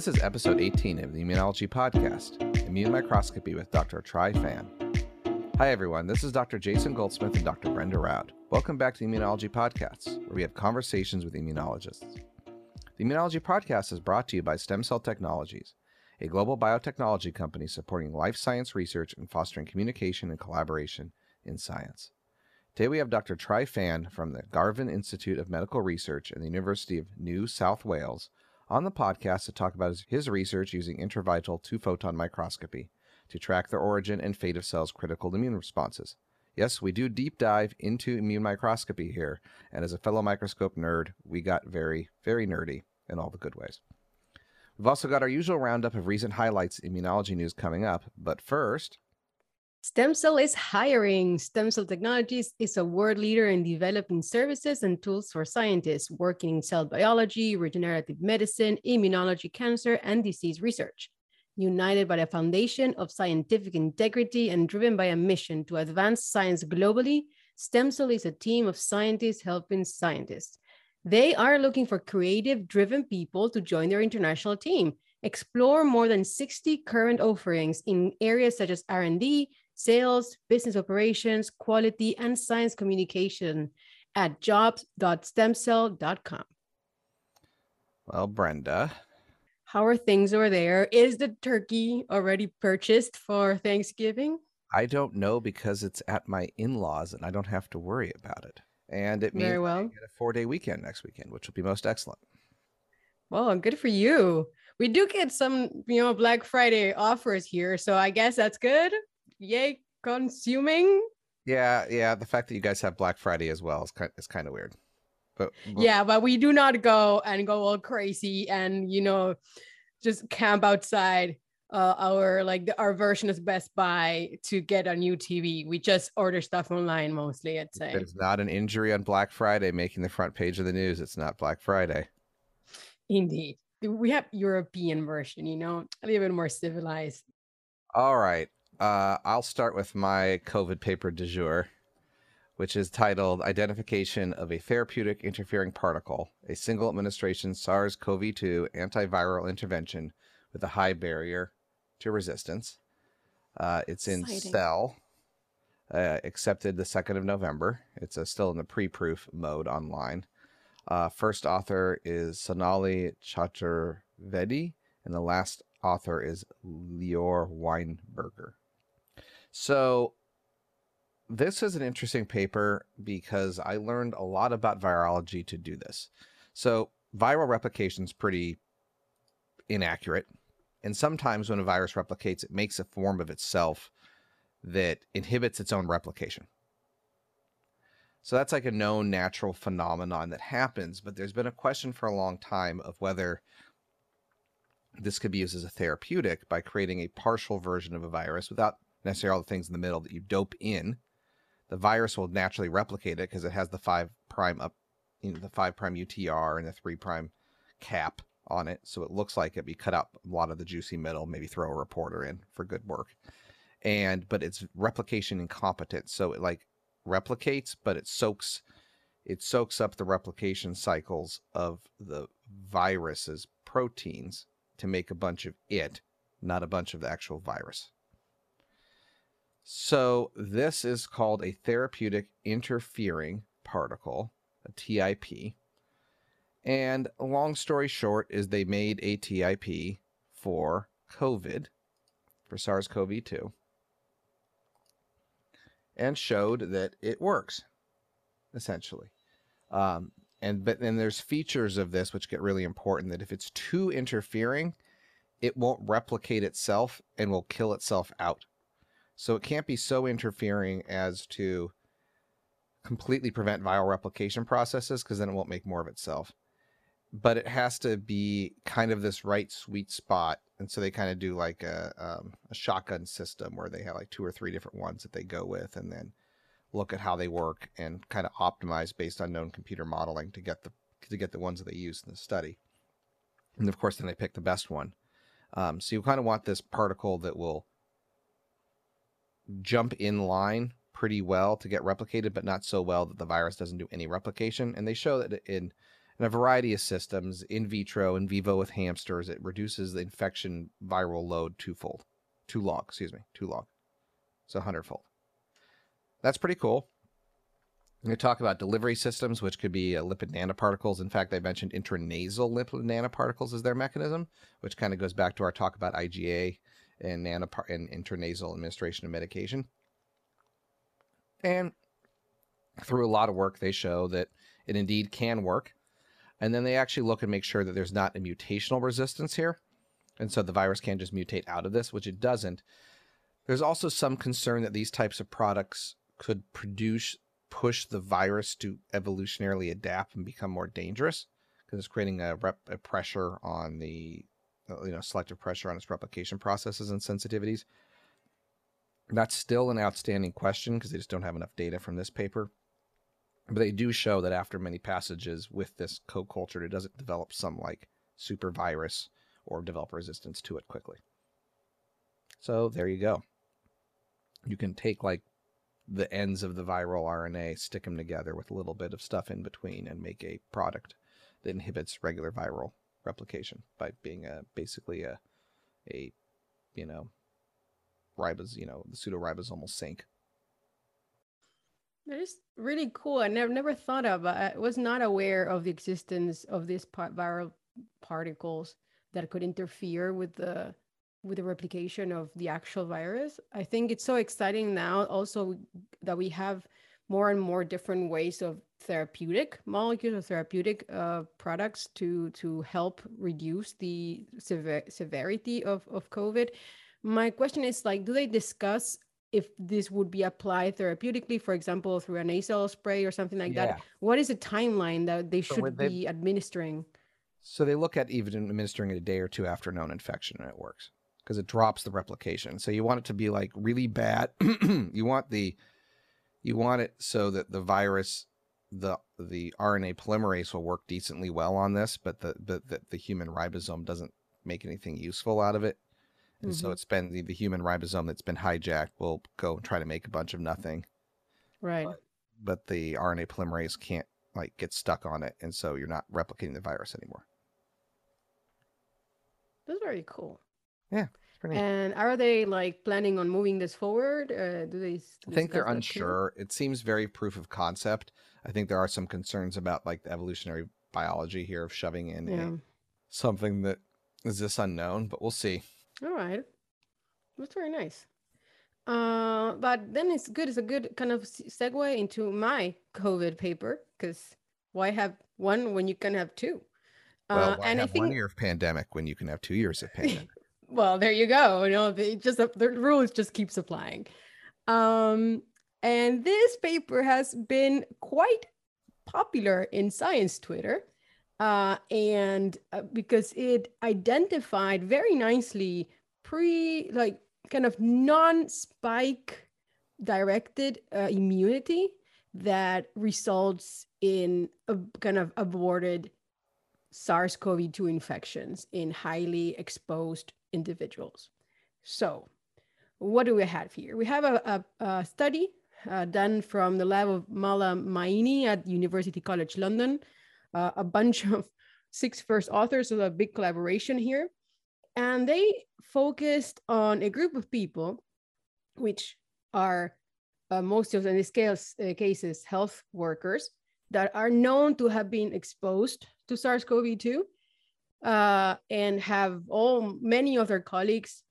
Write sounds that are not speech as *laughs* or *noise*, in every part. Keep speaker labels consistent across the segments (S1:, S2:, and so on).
S1: This is episode 18 of the Immunology Podcast, Immune Microscopy with Dr. Tri Fan. Hi, everyone. This is Dr. Jason Goldsmith and Dr. Brenda Raud. Welcome back to the Immunology Podcast, where we have conversations with immunologists. The Immunology Podcast is brought to you by Stem Cell Technologies, a global biotechnology company supporting life science research and fostering communication and collaboration in science. Today we have Dr. Tri Fan from the Garvan Institute of Medical Research and the University of New South Wales on the podcast to talk about his research using intravital two photon microscopy to track the origin and fate of cells' critical immune responses. Yes, we do deep dive into immune microscopy here, and as a fellow microscope nerd, we got very, very nerdy in all the good ways. We've also got our usual roundup of recent highlights immunology news coming up, but first,
S2: Stem Cell is hiring. Stem Cell Technologies is a world leader in developing services and tools for scientists working in cell biology, regenerative medicine, immunology, cancer, and disease research. United by a foundation of scientific integrity and driven by a mission to advance science globally, Stem Cell is a team of scientists helping scientists. They are looking for creative, driven people to join their international team. Explore more than 60 current offerings in areas such as R&D, sales, business operations, quality, and science communication at jobs.stemcell.com.
S1: Well, Brenda.
S2: How are things over there? Is the turkey already purchased for Thanksgiving?
S1: I don't know because it's at my in laws and I don't have to worry about it. And it means
S2: Very well.
S1: I get a four day weekend next weekend, which will be most excellent.
S2: Well, good for you. We do get some, you know, Black Friday offers here. So I guess that's good yay consuming.
S1: Yeah, yeah. The fact that you guys have Black Friday as well is kind is kind of weird. But,
S2: but yeah, but we do not go and go all crazy and you know just camp outside uh, our like the, our version of Best Buy to get a new TV. We just order stuff online mostly. I'd say
S1: it's not an injury on Black Friday making the front page of the news. It's not Black Friday.
S2: Indeed, we have European version. You know, a little bit more civilized.
S1: All right. Uh, I'll start with my COVID paper du jour, which is titled Identification of a Therapeutic Interfering Particle, a Single Administration SARS CoV 2 Antiviral Intervention with a High Barrier to Resistance. Uh, it's in Exciting. Cell, uh, accepted the 2nd of November. It's uh, still in the pre proof mode online. Uh, first author is Sonali Chaturvedi, and the last author is Lior Weinberger. So this is an interesting paper because I learned a lot about virology to do this. So viral replication is pretty inaccurate. And sometimes when a virus replicates, it makes a form of itself that inhibits its own replication. So that's like a known natural phenomenon that happens, but there's been a question for a long time of whether this could be used as a therapeutic by creating a partial version of a virus without necessarily all the things in the middle that you dope in. The virus will naturally replicate it because it has the five prime up, you know, the five prime UTR and the three prime cap on it. So it looks like it. We cut up a lot of the juicy middle, maybe throw a reporter in for good work. And but it's replication incompetent. So it like replicates, but it soaks it soaks up the replication cycles of the virus's proteins to make a bunch of it, not a bunch of the actual virus. So this is called a therapeutic interfering particle, a TIP. And long story short is they made a TIP for COVID, for SARS-CoV-2, and showed that it works, essentially. Um, and but then there's features of this which get really important that if it's too interfering, it won't replicate itself and will kill itself out. So it can't be so interfering as to completely prevent viral replication processes because then it won't make more of itself. But it has to be kind of this right sweet spot. And so they kind of do like a, um, a shotgun system where they have like two or three different ones that they go with and then look at how they work and kind of optimize based on known computer modeling to get the to get the ones that they use in the study. And of course, then they pick the best one. Um, so you kind of want this particle that will jump in line pretty well to get replicated, but not so well that the virus doesn't do any replication. And they show that in in a variety of systems, in vitro, in vivo with hamsters. It reduces the infection viral load twofold, too long, excuse me, too long. So a hundredfold. That's pretty cool. I'm going to talk about delivery systems, which could be uh, lipid nanoparticles. In fact, I mentioned intranasal lipid nanoparticles as their mechanism, which kind of goes back to our talk about IgA and, nanopar- and intranasal administration of medication. And through a lot of work, they show that it indeed can work. And then they actually look and make sure that there's not a mutational resistance here. And so the virus can just mutate out of this, which it doesn't. There's also some concern that these types of products could produce push the virus to evolutionarily adapt and become more dangerous because it's creating a, rep, a pressure on the Uh, you know selective pressure on its replication processes and sensitivities. That's still an outstanding question because they just don't have enough data from this paper. But they do show that after many passages with this co-culture, it doesn't develop some like super virus or develop resistance to it quickly. So there you go. You can take like the ends of the viral RNA, stick them together with a little bit of stuff in between, and make a product that inhibits regular viral replication by being a basically a a you know ribos you know the pseudo-ribosomal sink.
S2: That is really cool. I never never thought of. I was not aware of the existence of these viral particles that could interfere with the with the replication of the actual virus. I think it's so exciting now also that we have more and more different ways of therapeutic molecules or therapeutic uh, products to to help reduce the sever- severity of, of COVID. My question is like, do they discuss if this would be applied therapeutically, for example, through a nasal spray or something like yeah. that? What is the timeline that they should so be administering?
S1: So they look at even administering it a day or two after known infection and it works because it drops the replication. So you want it to be like really bad. *clears throat* you want the you want it so that the virus the the RNA polymerase will work decently well on this, but the but the, the human ribosome doesn't make anything useful out of it. And mm-hmm. so it's been the, the human ribosome that's been hijacked will go and try to make a bunch of nothing.
S2: Right.
S1: But, but the RNA polymerase can't like get stuck on it, and so you're not replicating the virus anymore.
S2: That's very cool.
S1: Yeah.
S2: And are they like planning on moving this forward? Uh, do they?
S1: I think they're unsure. Too? It seems very proof of concept. I think there are some concerns about like the evolutionary biology here of shoving in yeah. a, something that is this unknown, but we'll see.
S2: All right, that's very nice. Uh, but then it's good. It's a good kind of segue into my COVID paper because why have one when you can have two?
S1: Well, uh, and I think one year of pandemic when you can have two years of *laughs* pandemic
S2: well, there you go. You know, they just the rules just keeps applying. Um, and this paper has been quite popular in science Twitter. Uh, and uh, because it identified very nicely pre like kind of non-spike directed uh, immunity that results in a kind of aborted SARS-CoV-2 infections in highly exposed individuals. So what do we have here? We have a, a, a study uh, done from the lab of Mala Maini at University College London, uh, a bunch *laughs* of six first authors, so a big collaboration here. And they focused on a group of people, which are uh, most of in these case, uh, cases health workers that are known to have been exposed to SARS-CoV-2 uh, and have all many of their colleagues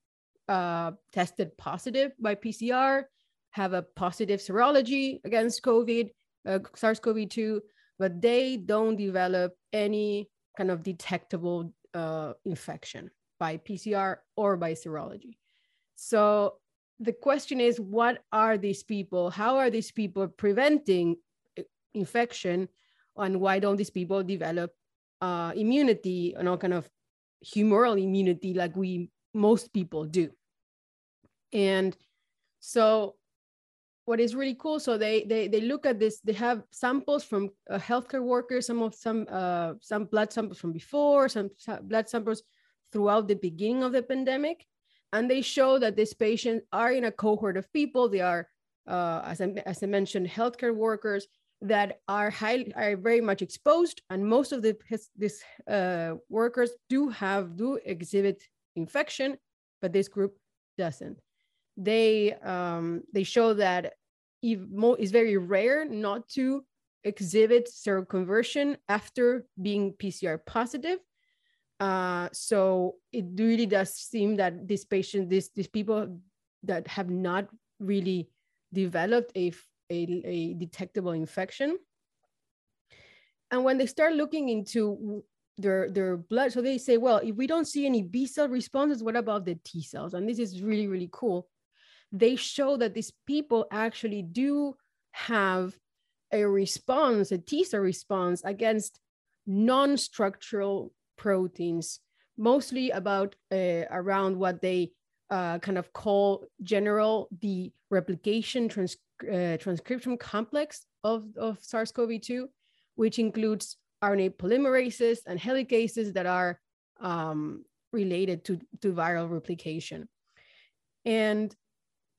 S2: uh, tested positive by PCR, have a positive serology against COVID, uh, SARS-CoV-2, but they don't develop any kind of detectable uh, infection by PCR or by serology. So the question is, what are these people? How are these people preventing uh, infection? And why don't these people develop uh, immunity and all kind of humoral immunity like we most people do. And so what is really cool so they they they look at this they have samples from uh, healthcare workers some of some uh, some blood samples from before some blood samples throughout the beginning of the pandemic and they show that these patients are in a cohort of people they are uh, as, I, as I mentioned healthcare workers that are highly are very much exposed, and most of the these uh, workers do have do exhibit infection, but this group doesn't. They um, they show that it's very rare not to exhibit seroconversion after being PCR positive. Uh, so it really does seem that this patient, this these people that have not really developed a, a, a detectable infection. And when they start looking into their their blood, so they say, well, if we don't see any B cell responses, what about the T cells? And this is really really cool. They show that these people actually do have a response, a T cell response against non-structural proteins, mostly about uh, around what they uh, kind of call general the replication trans uh, transcription complex of, of SARS-CoV-2, which includes RNA polymerases and helicases that are um, related to, to viral replication. And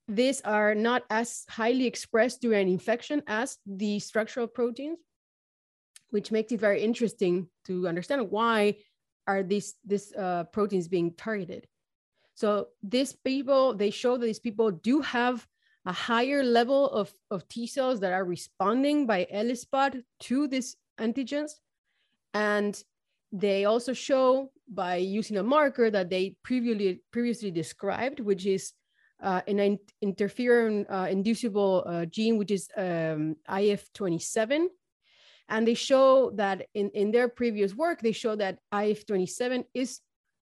S2: these are not as highly expressed during infection as the structural proteins, which makes it very interesting to understand why are these, these uh, proteins being targeted. So these people, they show that these people do have a higher level of, of T cells that are responding by ELISpot to these antigens. And they also show by using a marker that they previously previously described, which is uh, an interferon uh, inducible uh, gene, which is um, IF27. And they show that in, in their previous work, they show that IF27 is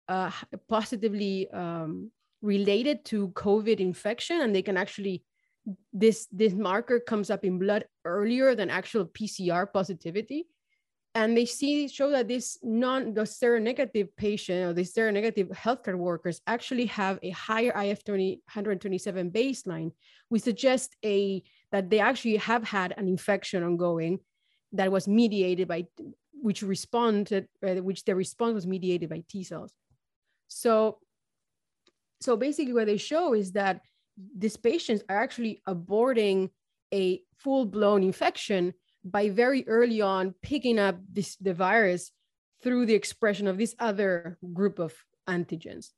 S2: uh, positively um, related to COVID infection, and they can actually this this marker comes up in blood earlier than actual PCR positivity, and they see show that this non the seronegative patient or the seronegative healthcare workers actually have a higher IF20 127 baseline, We suggest a that they actually have had an infection ongoing that was mediated by which responded uh, which the response was mediated by T cells. So, so basically what they show is that these patients are actually aborting a full-blown infection by very early on picking up this the virus through the expression of this other group of antigens.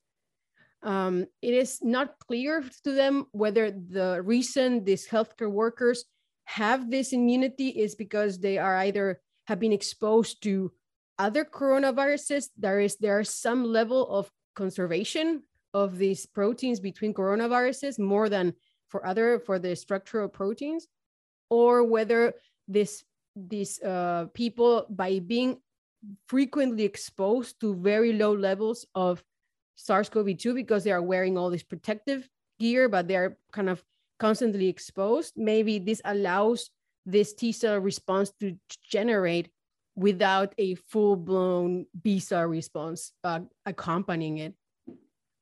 S2: Um, it is not clear to them whether the reason these healthcare workers have this immunity is because they are either have been exposed to other coronaviruses. There is there are some level of conservation of these proteins between coronaviruses more than for other for the structural proteins or whether this these uh, people by being frequently exposed to very low levels of SARS-CoV-2 because they are wearing all this protective gear but they're kind of constantly exposed maybe this allows this T cell response to generate without a full blown B cell response uh, accompanying it.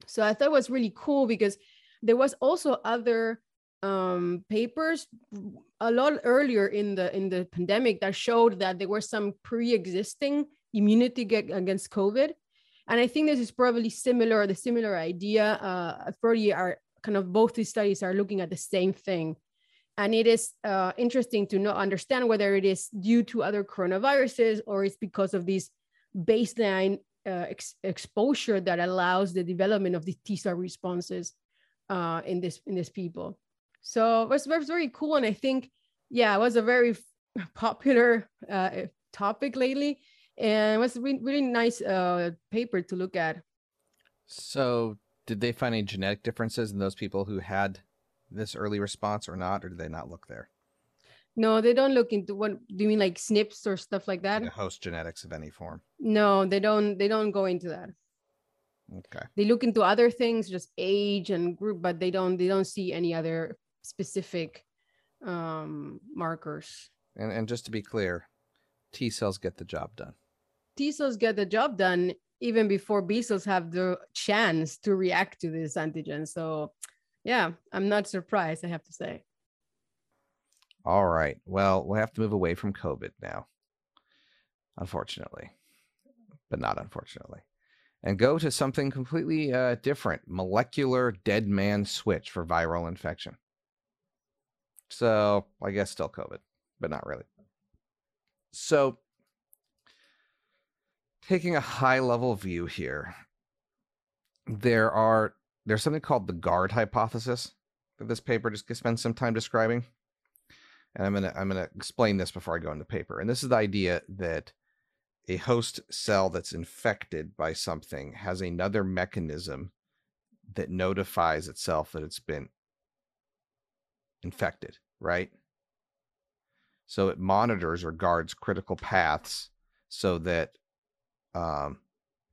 S2: So I thought it was really cool because there was also other um, papers a lot earlier in the in the pandemic that showed that there were some pre-existing immunity against COVID, and I think this is probably similar. The similar idea. Uh, Frody are kind of both these studies are looking at the same thing and it is uh, interesting to not understand whether it is due to other coronaviruses or it's because of this baseline uh, ex exposure that allows the development of the T cell responses uh, in this in this people. So it was, it was very cool, and I think yeah, it was a very *laughs* popular uh, topic lately, and it was a really, really nice uh, paper to look at.
S1: So, did they find any genetic differences in those people who had this early response or not, or did they not look there?
S2: No, they don't look into what do you mean like SNPs or stuff like that?
S1: Like host genetics of any form.
S2: No, they don't they don't go into that.
S1: Okay.
S2: They look into other things, just age and group, but they don't they don't see any other specific um markers.
S1: And and just to be clear, T cells get the job done.
S2: T cells get the job done even before B cells have the chance to react to this antigen. So yeah, I'm not surprised, I have to say.
S1: All right. Well, we'll have to move away from COVID now, unfortunately, but not unfortunately, and go to something completely uh, different molecular dead man switch for viral infection. So, I guess still COVID, but not really. So, taking a high level view here, there are there's something called the guard hypothesis that this paper just spends some time describing. And I'm gonna I'm gonna explain this before I go into the paper. And this is the idea that a host cell that's infected by something has another mechanism that notifies itself that it's been infected, right? So it monitors or guards critical paths so that um,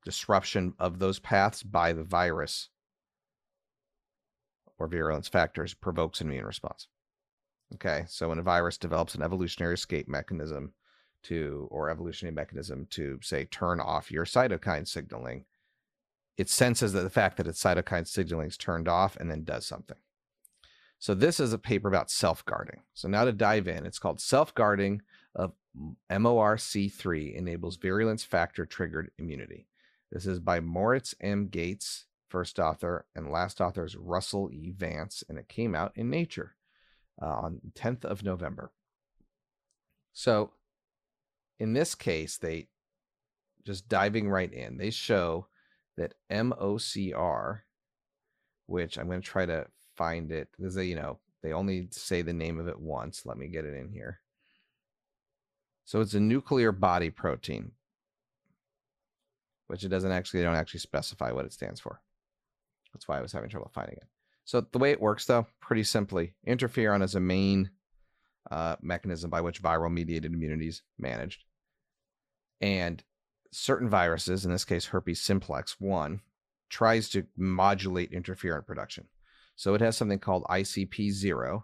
S1: disruption of those paths by the virus or virulence factors provokes an immune response. Okay, so when a virus develops an evolutionary escape mechanism to, or evolutionary mechanism to, say, turn off your cytokine signaling, it senses that the fact that its cytokine signaling is turned off and then does something. So this is a paper about self-guarding. So now to dive in, it's called self-guarding of MORC3 enables virulence factor triggered immunity. This is by Moritz M. Gates, first author, and last author is Russell E. Vance, and it came out in Nature uh, on 10th of November. So in this case, they just diving right in, they show that MOCR, which I'm going to try to find it because they, you know, they only say the name of it once. Let me get it in here. So it's a nuclear body protein, which it doesn't actually, they don't actually specify what it stands for. That's why I was having trouble finding it. So the way it works, though, pretty simply, interferon is a main uh, mechanism by which viral mediated immunity is managed. And certain viruses, in this case herpes simplex 1, tries to modulate interferon production. So it has something called ICP0,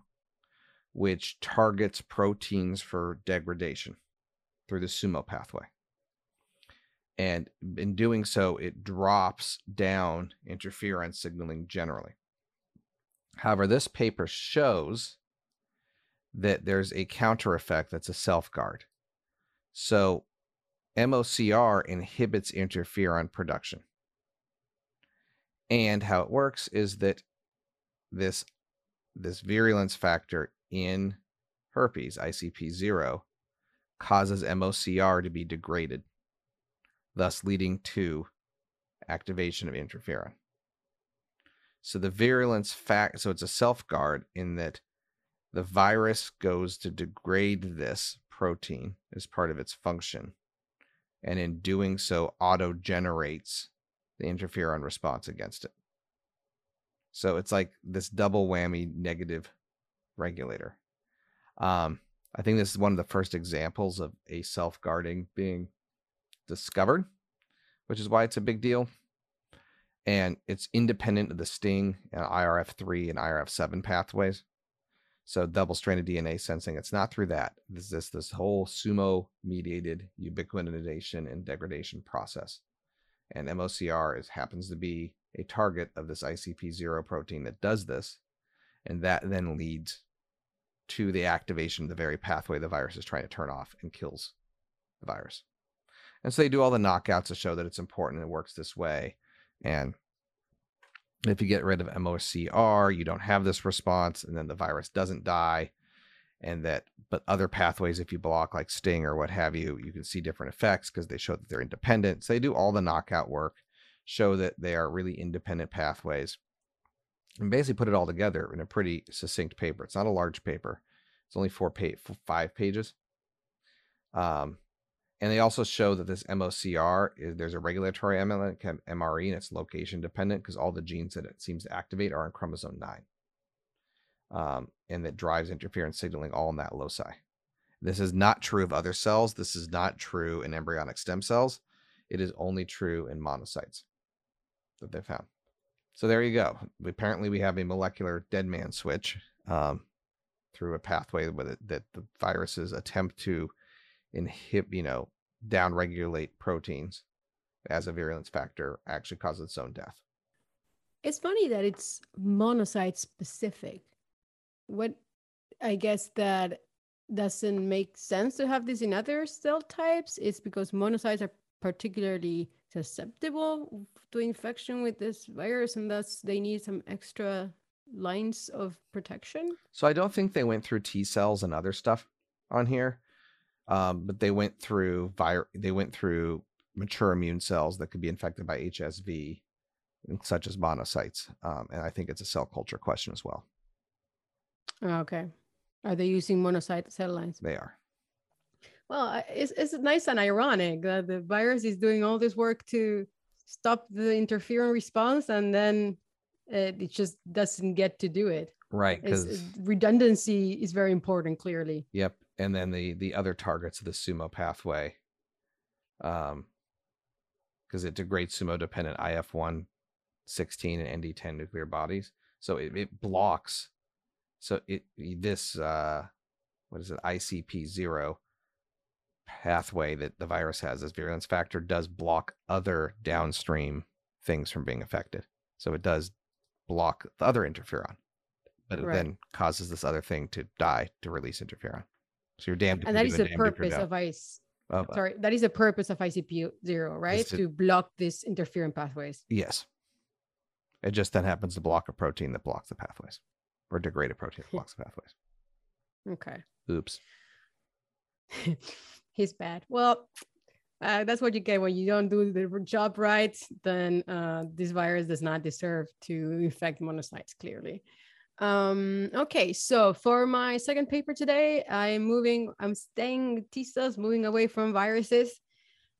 S1: which targets proteins for degradation through the SUMO pathway. And in doing so, it drops down interferon signaling generally. However, this paper shows that there's a counter effect that's a self guard. So MOCR inhibits interferon production. And how it works is that this this virulence factor in herpes ICP0 causes MOCR to be degraded, thus leading to activation of interferon. So the virulence fact so it's a self guard in that the virus goes to degrade this protein as part of its function and in doing so auto generates the interferon response against it. So it's like this double whammy negative regulator. Um, I think this is one of the first examples of a self guarding being discovered, which is why it's a big deal. And it's independent of the STING and IRF3 and IRF7 pathways. So double stranded DNA sensing, it's not through that. This this this whole sumo mediated ubiquitination and degradation process. And MOCR is happens to be a target of this ICP0 protein that does this. And that then leads to the activation of the very pathway the virus is trying to turn off and kills the virus. And so they do all the knockouts to show that it's important and it works this way. And if you get rid of MOCR, you don't have this response, and then the virus doesn't die. And that, but other pathways, if you block like Sting or what have you, you can see different effects because they show that they're independent. So they do all the knockout work, show that they are really independent pathways, and basically put it all together in a pretty succinct paper. It's not a large paper; it's only four page, five pages. Um, and they also show that this MOCR is there's a regulatory MRE, and it's location dependent because all the genes that it seems to activate are on chromosome 9. Um, and that drives interference signaling all in that loci. This is not true of other cells. This is not true in embryonic stem cells. It is only true in monocytes that they found. So there you go. Apparently, we have a molecular dead man switch um, through a pathway it, that the viruses attempt to inhibit, you know, downregulate proteins as a virulence factor actually causes its own death.
S2: It's funny that it's monocyte specific. What I guess that doesn't make sense to have this in other cell types is because monocytes are particularly susceptible to infection with this virus and thus they need some extra lines of protection.
S1: So I don't think they went through T cells and other stuff on here. Um, but they went through vir- they went through mature immune cells that could be infected by HSV, such as monocytes. Um, and I think it's a cell culture question as well.
S2: Okay. Are they using monocyte cell lines?
S1: They are.
S2: Well, it's, it's nice and ironic that the virus is doing all this work to stop the interferon response and then it, it just doesn't get to do it.
S1: Right.
S2: Because redundancy is very important, clearly.
S1: Yep. And then the the other targets of the sumo pathway. Um, because it degrades sumo dependent IF1, 16, and ND10 nuclear bodies. So it, it blocks. So it this uh, what is it ICP zero pathway that the virus has, this virulence factor, does block other downstream things from being affected. So it does block the other interferon, but it right. then causes this other thing to die to release interferon. So you're damned.
S2: And that is the purpose of ICE. Uh, Sorry, that is the purpose of ICP zero, right? To, to block these interferon pathways.
S1: Yes. It just then happens to block a protein that blocks the pathways, or degrade a protein that *laughs* blocks the pathways.
S2: Okay.
S1: Oops. *laughs*
S2: He's bad. Well, uh, that's what you get when you don't do the job right. Then uh, this virus does not deserve to infect monocytes. Clearly. Um, okay, so for my second paper today, I'm moving. I'm staying T cells, moving away from viruses,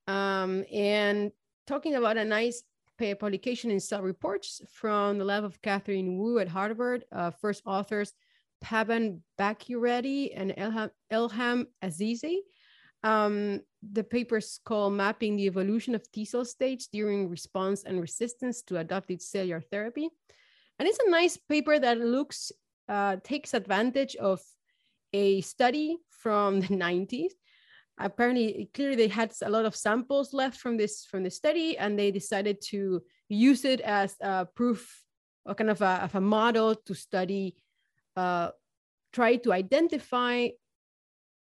S2: um, and talking about a nice publication in Cell Reports from the lab of Catherine Wu at Harvard. Uh, first authors Pavan Bhagireddy and Elham, Elham Azizi. Um, the paper's called Mapping the Evolution of T cell states during response and resistance to adoptive cellular therapy. And it's a nice paper that looks, uh, takes advantage of a study from the *laughs* 90s. Apparently, clearly they had a lot of samples left from this from the study, and they decided to use it as a proof or kind of a, of a model to study, uh, try to identify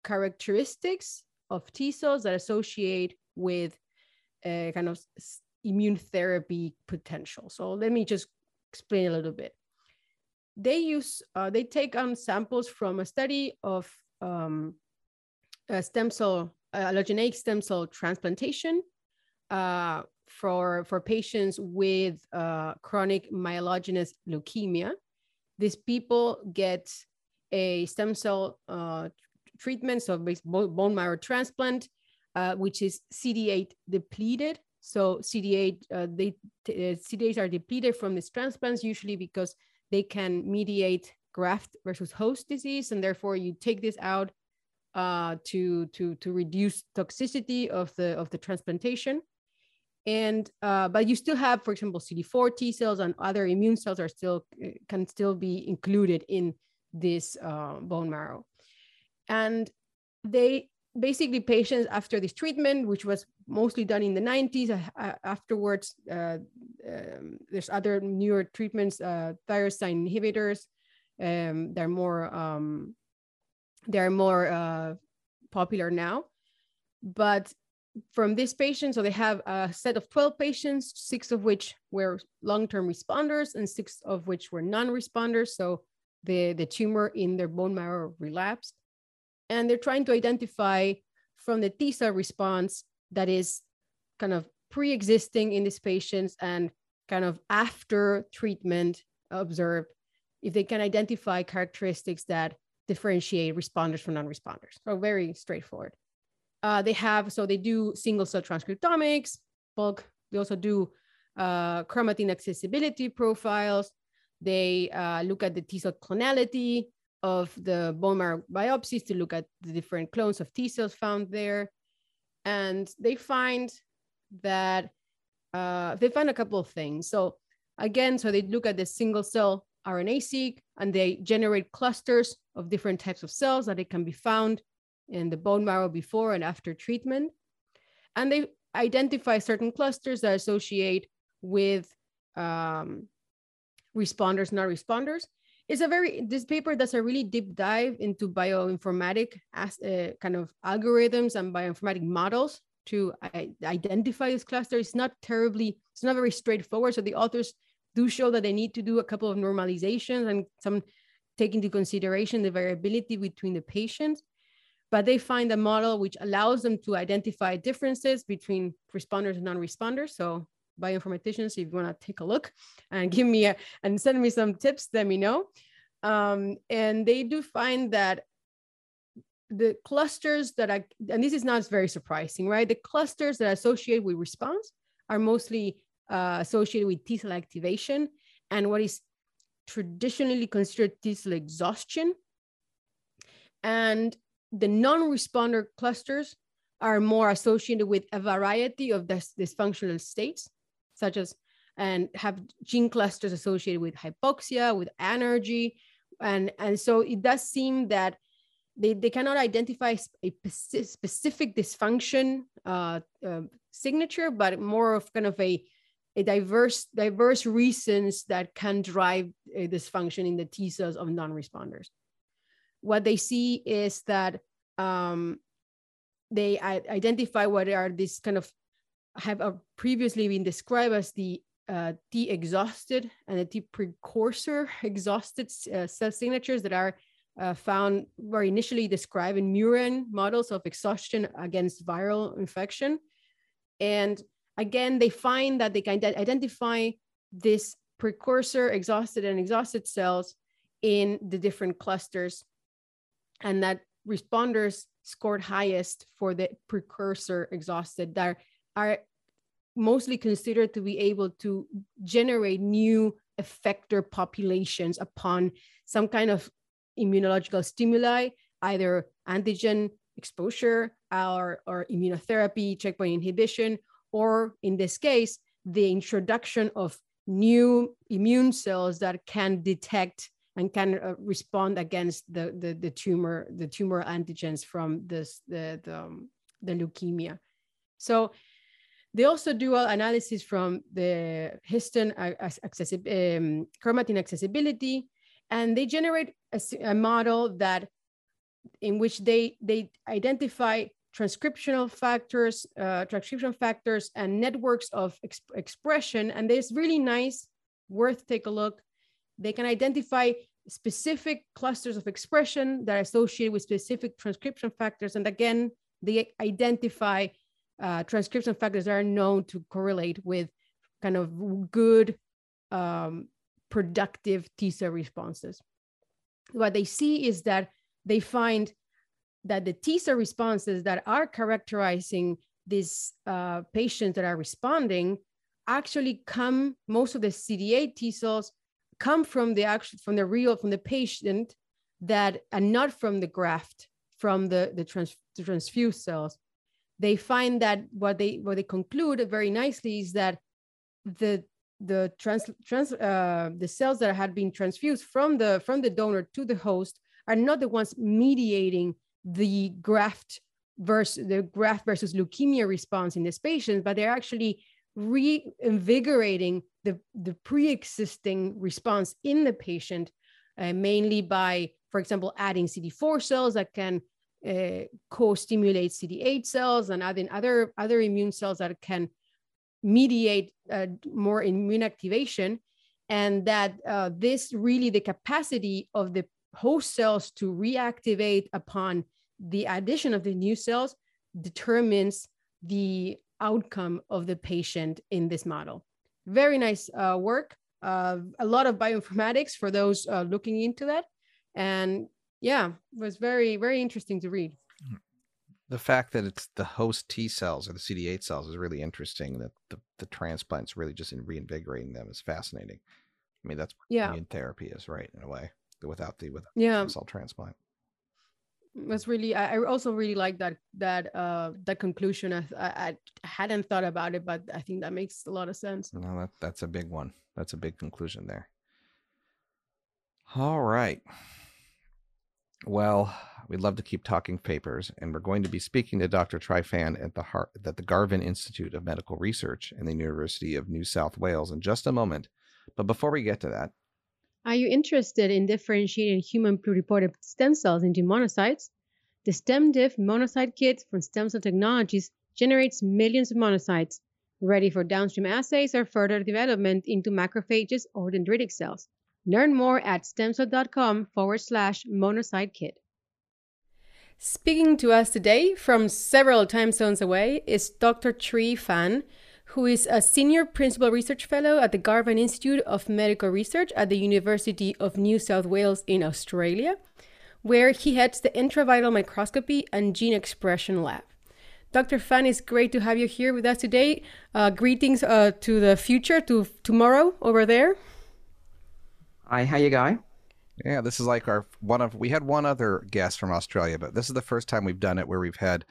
S2: characteristics of T cells that associate with a kind of immune therapy potential. So let me just explain a little bit. They use, uh, they take on samples from a study of um, stem cell, allogeneic stem cell transplantation uh, for, for patients with uh, chronic myelogenous leukemia. These people get a stem cell uh, treatment, so bone marrow transplant, uh, which is CD8 depleted. So CD8, uh, they uh, CD8s are depleted from these transplants usually because they can mediate graft versus host disease, and therefore you take this out uh, to to to reduce toxicity of the of the transplantation. And uh, but you still have, for example, CD4 T cells and other immune cells are still uh, can still be included in this bone marrow and they basically patients after this treatment which was mostly done in the 90s uh, afterwards uh, um, there's other newer treatments uh, tyrosine inhibitors um, they're more um, they're more uh, popular now. But from these patients so they have a set of 12 patients six of which were long-term responders and six of which were non-responders. So the the tumor in their bone marrow relapsed and they're trying to identify from the T cell response that is kind of pre-existing in these patients and kind of after treatment observed if they can identify characteristics that differentiate responders from non-responders. So very straightforward. Uh, they have so they do single cell transcriptomics bulk they also do uh, chromatin accessibility profiles. They uh, look at the T cell clonality of the bone marrow biopsies to look at the different clones of T cells found there. And they find that uh, they find a couple of things. So again, so they look at the single cell RNA-seq and they generate clusters of different types of cells that it can be found in the bone marrow before and after treatment. And they identify certain clusters that associate with um, responders, not responders it's a very this paper does a really deep dive into bioinformatic as uh, kind of algorithms and bioinformatic models to uh, identify this cluster it's not terribly it's not very straightforward. So the authors do show that they need to do a couple of normalizations and some take into consideration the variability between the patients. But they find a model which allows them to identify differences between responders and non-responders. So bioinformaticians, if you want to take a look and give me a, and send me some tips, let me know. Um, and they do find that the clusters that are, and this is not very surprising, right? The clusters that are associated with response are mostly uh, associated with T cell activation and what is traditionally considered T cell exhaustion. And the non-responder clusters are more associated with a variety of dysfunctional states, such as and have gene clusters associated with hypoxia, with energy. And, and so it does seem that they, they cannot identify a specific dysfunction uh, uh, signature, but more of kind of a, a diverse diverse reasons that can drive a dysfunction in the T cells of non-responders. What they see is that um, they identify what are these kind of have uh, previously been described as the uh, T exhausted and the T precursor exhausted uh, cell signatures that are uh, found were initially described in murine models of exhaustion against viral infection. And again, they find that they can identify this precursor exhausted and exhausted cells in the different clusters and that responders scored highest for the precursor exhausted that are mostly considered to be able to generate new effector populations upon some kind of immunological stimuli, either antigen exposure or, or immunotherapy, checkpoint inhibition, or in this case, the introduction of new immune cells that can detect and can uh, respond against the, the, the tumor the tumor antigens from this the the, um, the leukemia. So they also do analysis from the histone accessi- um, chromatin accessibility, and they generate a, a model that in which they they identify transcriptional factors, uh, transcription factors, and networks of exp- expression. And there's really nice, worth take a look. They can identify specific clusters of expression that are associated with specific transcription factors. And again, they identify uh, transcription factors are known to correlate with kind of good um, productive T cell responses. What they see is that they find that the T cell responses that are characterizing these uh, patients that are responding actually come, most of the CD8 T cells come from the actual, from the real, from the patient that, and not from the graft, from the, the, trans, the transfused cells. They find that what they, what they conclude very nicely is that the the trans, trans uh, the cells that had been transfused from the from the donor to the host are not the ones mediating the graft versus the graft versus leukemia response in this patient, but they're actually reinvigorating the, the pre-existing response in the patient, uh, mainly by, for example, adding CD4 cells that can uh, co-stimulate CD8 cells and adding other, other immune cells that can mediate uh, more immune activation and that uh, this really the capacity of the host cells to reactivate upon the addition of the new cells determines the outcome of the patient in this model. Very nice uh, work. A lot of bioinformatics for those uh, looking into that. And yeah, it was very, very interesting to read
S1: the fact that it's the host T cells or the CD8 cells is really interesting. That the, the transplant's really just in reinvigorating them is fascinating. I mean, that's
S2: yeah.
S1: immune therapy is, right? In a way, without the without
S2: yeah.
S1: the cell transplant.
S2: That's really. I, I also really like that that uh that conclusion. I, I hadn't thought about it, but I think that makes a lot of sense.
S1: No, that that's a big one. That's a big conclusion there. All right. Well, we'd love to keep talking papers, and we're going to be speaking to Dr. Tryfan at the Har- at the Garvan Institute of Medical Research in the University of New South Wales in just a moment. But before we get to that,
S2: are you interested in differentiating human pluripotent stem cells into monocytes? The StemDiff monocyte kit from Stem Cell Technologies generates millions of monocytes, ready for downstream assays or further development into macrophages or dendritic cells. Learn more at stemcell.com forward slash monocyte kit. Speaking to us today from several time zones away is Dr. Tri Fan, who is a senior principal research fellow at the Garvan Institute of Medical Research at the University of New South Wales in Australia, where he heads the intravital microscopy and gene expression lab. Dr. Fan, it's great to have you here with us today. Uh, greetings uh, to the future, to tomorrow over there.
S3: Hi, how you going?
S1: Yeah, this is like our one of we had one other guest from Australia, but this is the first time we've done it where we've had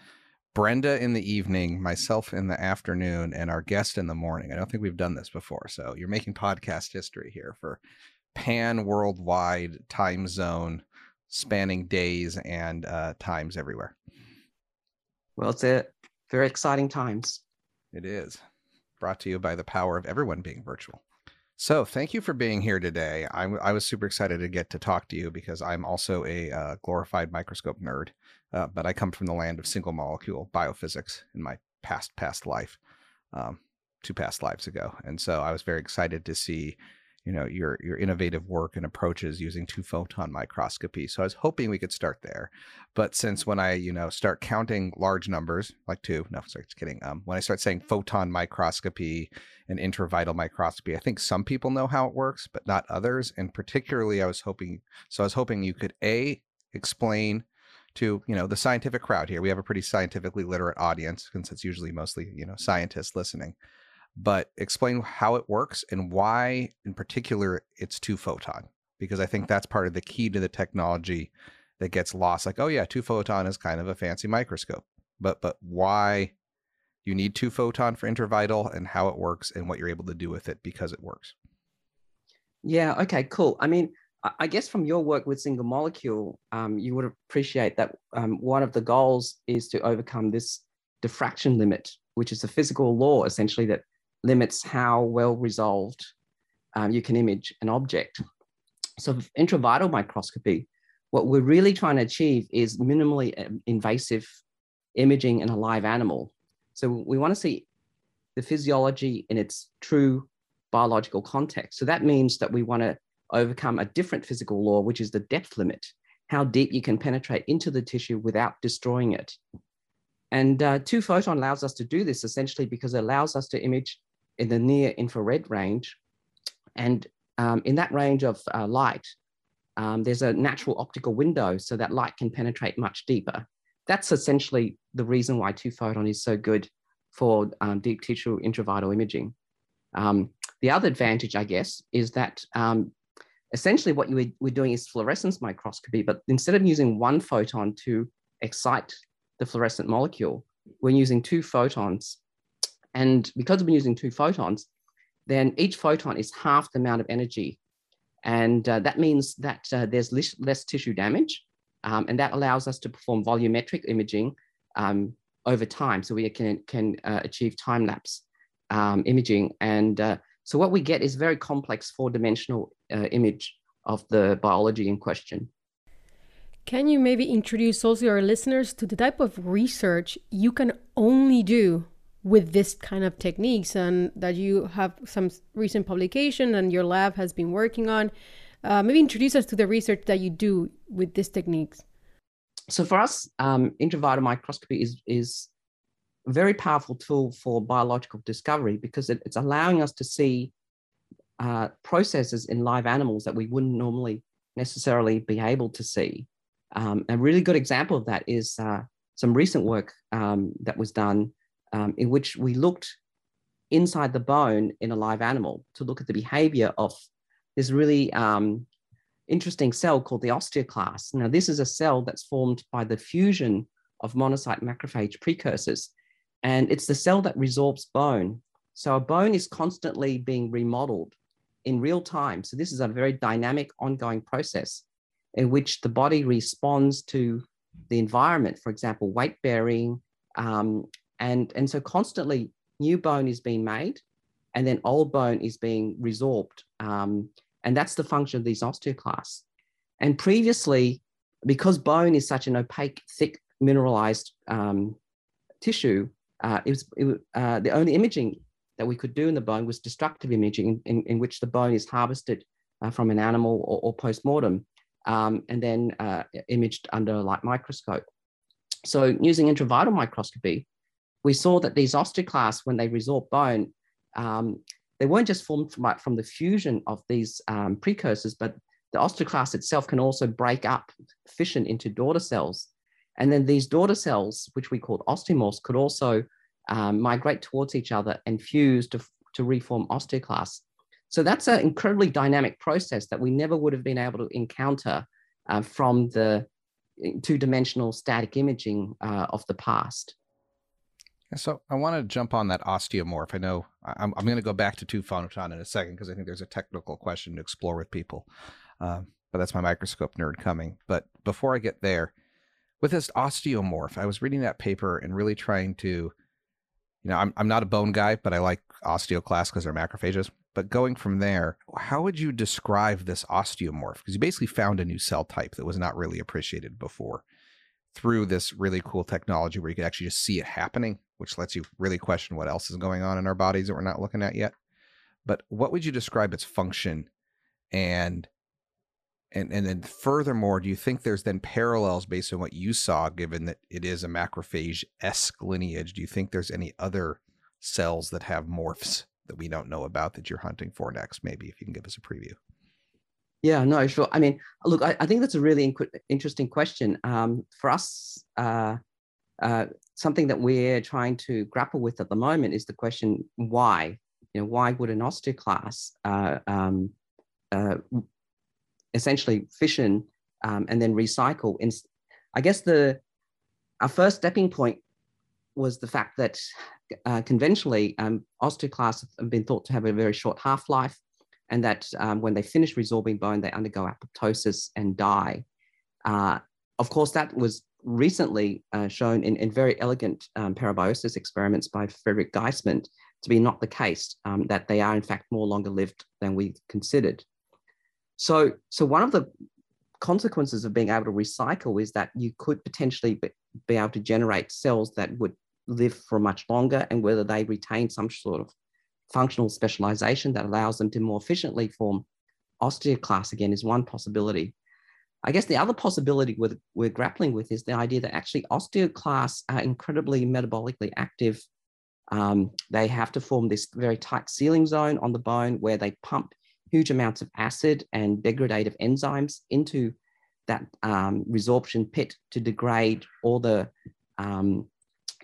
S1: Brenda in the evening, myself in the afternoon, and our guest in the morning. I don't think we've done this before. So you're making podcast history here for pan worldwide time zone spanning days and uh, times everywhere.
S3: Well, it's a very exciting times.
S1: It is brought to you by the power of everyone being virtual. So, thank you for being here today. I, I was super excited to get to talk to you because I'm also a uh, glorified microscope nerd, uh, but I come from the land of single molecule biophysics in my past past life, um, two past lives ago, and so I was very excited to see you know your your innovative work and approaches using two photon microscopy. So i was hoping we could start there. But since when i you know start counting large numbers like two no sorry just kidding um, when i start saying photon microscopy and intravital microscopy i think some people know how it works but not others. And particularly i was hoping so i was hoping you could a explain to you know the scientific crowd here. We have a pretty scientifically literate audience since it's usually mostly you know scientists listening but explain how it works and why, in particular, it's two photon, because I think that's part of the key to the technology that gets lost. Like, oh yeah, two photon is kind of a fancy microscope, but but why you need two photon for intravital and how it works and what you're able to do with it because it works.
S3: Yeah. Okay. Cool. I mean, I guess from your work with single molecule, um, you would appreciate that um, one of the goals is to overcome this diffraction limit, which is a physical law essentially that limits how well resolved um, you can image an object. So intravital microscopy, what we're really trying to achieve is minimally um, invasive imaging in a live animal. So we want to see the physiology in its true biological context. So that means that we want to overcome a different physical law, which is the depth limit, how deep you can penetrate into the tissue without destroying it. And uh, two photon allows us to do this essentially because it allows us to image in the near infrared range. And um, in that range of uh, light, um, there's a natural optical window so that light can penetrate much deeper. That's essentially the reason why two photon is so good for um, deep tissue intravital imaging. Um, the other advantage, I guess, is that um, essentially what you we're doing is fluorescence microscopy, but instead of using one photon to excite the fluorescent molecule, we're using two photons and because we're using two photons, then each photon is half the amount of energy. And uh, that means that uh, there's less, less, tissue damage. Um, and that allows us to perform volumetric imaging um, over time. So we can, can uh, achieve time lapse um, imaging. And uh, so what we get is very complex four dimensional uh, image of the biology in question.
S2: Can you maybe introduce also our listeners to the type of research you can only do with this kind of techniques and that you have some recent publication and your lab has been working on. Uh, maybe introduce us to the research that you do with these techniques.
S3: So for us, um, intravital microscopy is, is a very powerful tool for biological discovery because it, it's allowing us to see uh, processes in live animals that we wouldn't normally necessarily be able to see. Um, a really good example of that is uh, some recent work um, that was done um, in which we looked inside the bone in a live animal to look at the behavior of this really um, interesting cell called the osteoclast. Now, this is a cell that's formed by the fusion of monocyte macrophage precursors, and it's the cell that resorbs bone. So a bone is constantly being remodeled in real time. So this is a very dynamic, ongoing process in which the body responds to the environment, for example, weight bearing, um, and, and so constantly new bone is being made and then old bone is being resorbed. Um, and that's the function of these osteoclasts. And previously, because bone is such an opaque, thick, mineralized um, tissue, uh, it was, it, uh, the only imaging that we could do in the bone was destructive imaging, in, in which the bone is harvested uh, from an animal or, or post mortem um, and then uh, imaged under a light microscope. So using intravital microscopy, we saw that these osteoclasts, when they resorb bone, um, they weren't just formed from, from the fusion of these um, precursors, but the osteoclast itself can also break up fission into daughter cells. And then these daughter cells, which we called osteomorphs, could also um, migrate towards each other and fuse to, to reform osteoclasts. So that's an incredibly dynamic process that we never would have been able to encounter uh, from the two-dimensional static imaging uh, of the past.
S1: So I want to jump on that osteomorph. I know I'm, I'm going to go back to two photon in a second because I think there's a technical question to explore with people. Um, but that's my microscope nerd coming. But before I get there, with this osteomorph, I was reading that paper and really trying to, you know, I'm I'm not a bone guy, but I like osteoclasts because they're macrophages. But going from there, how would you describe this osteomorph? Because you basically found a new cell type that was not really appreciated before through this really cool technology where you could actually just see it happening, which lets you really question what else is going on in our bodies that we're not looking at yet. But what would you describe its function and and and then furthermore, do you think there's then parallels based on what you saw, given that it is a macrophage esque lineage? Do you think there's any other cells that have morphs that we don't know about that you're hunting for next? Maybe if you can give us a preview.
S3: Yeah, no, sure. I mean, look, I, I think that's a really inc- interesting question. Um, for us, uh, uh, something that we're trying to grapple with at the moment is the question why. You know, why would an osteoclast uh, um, uh, essentially fission um, and then recycle? In, I guess the our first stepping point was the fact that uh, conventionally, um, osteoclasts have been thought to have a very short half life, and that um, when they finish resorbing bone, they undergo apoptosis and die. Uh, of course, that was recently uh, shown in, in, very elegant um, parabiosis experiments by Frederic Geissmann to be not the case, um, that they are in fact more longer lived than we considered. So, so one of the consequences of being able to recycle is that you could potentially be, be able to generate cells that would live for much longer and whether they retain some sort of functional specialization that allows them to more efficiently form osteoclasts again is one possibility. I guess the other possibility we're, we're grappling with is the idea that actually osteoclasts are incredibly metabolically active. Um, they have to form this very tight sealing zone on the bone where they pump huge amounts of acid and degradative enzymes into that um, resorption pit to degrade all the um,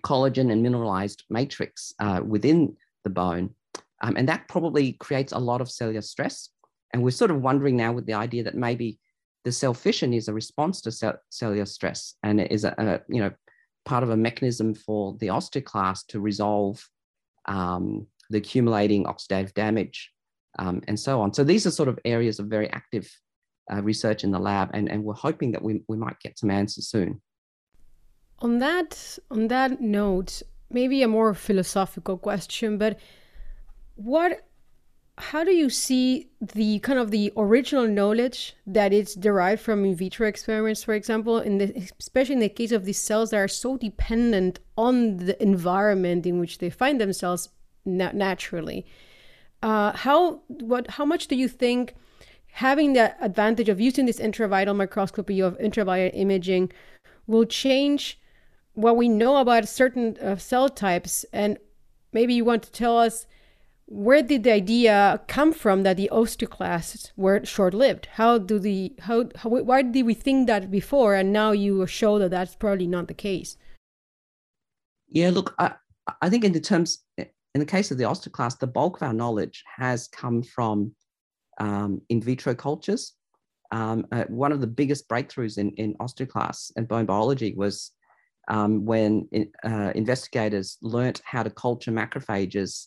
S3: collagen and mineralized matrix uh, within the bone. Um, and that probably creates a lot of cellular stress. And we're sort of wondering now with the idea that maybe the cell fission is a response to cell cellular stress and is a, a, you know part of a mechanism for the osteoclast to resolve um, the accumulating oxidative damage um, and so on. So these are sort of areas of very active uh, research in the lab, and, and we're hoping that we, we might get some answers soon.
S2: On that on that note, maybe a more philosophical question, but what how do you see the kind of the original knowledge that is derived from in vitro experiments, for example, in the, especially in the case of these cells that are so dependent on the environment in which they find themselves na- naturally? Uh, how what how much do you think having the advantage of using this intravital microscopy of intravital imaging will change what we know about certain uh, cell types and maybe you want to tell us where did the idea come from that the osteoclasts were short-lived how do the how, how why did we think that before and now you show that that's probably not the case
S3: yeah look i i think in the terms in the case of the osteoclast, the bulk of our knowledge has come from um, in vitro cultures. Um, uh, one of the biggest breakthroughs in, in osteoclasts and bone biology was um, when uh, investigators learnt how to culture macrophages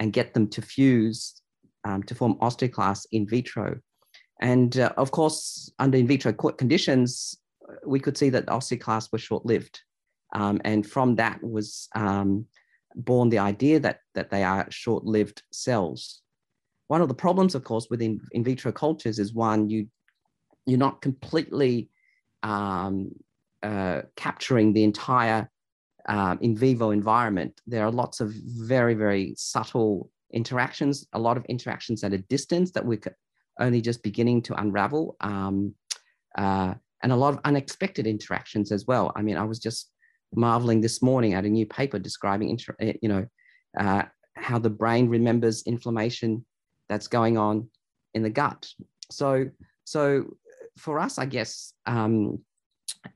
S3: and get them to fuse um, to form osteoclasts in vitro. And uh, of course, under in vitro conditions, we could see that osteoclasts were short lived. Um, and from that was um, born the idea that, that they are short-lived cells. One of the problems, of course, with in, in vitro cultures is one, you, you're not completely um, uh, capturing the entire uh, in vivo environment. There are lots of very, very subtle interactions, a lot of interactions at a distance that we're only just beginning to unravel, um, uh, and a lot of unexpected interactions as well. I mean, I was just marveling this morning at a new paper describing, eh, you know, uh, how the brain remembers inflammation that's going on in the gut. So, so for us, I guess um,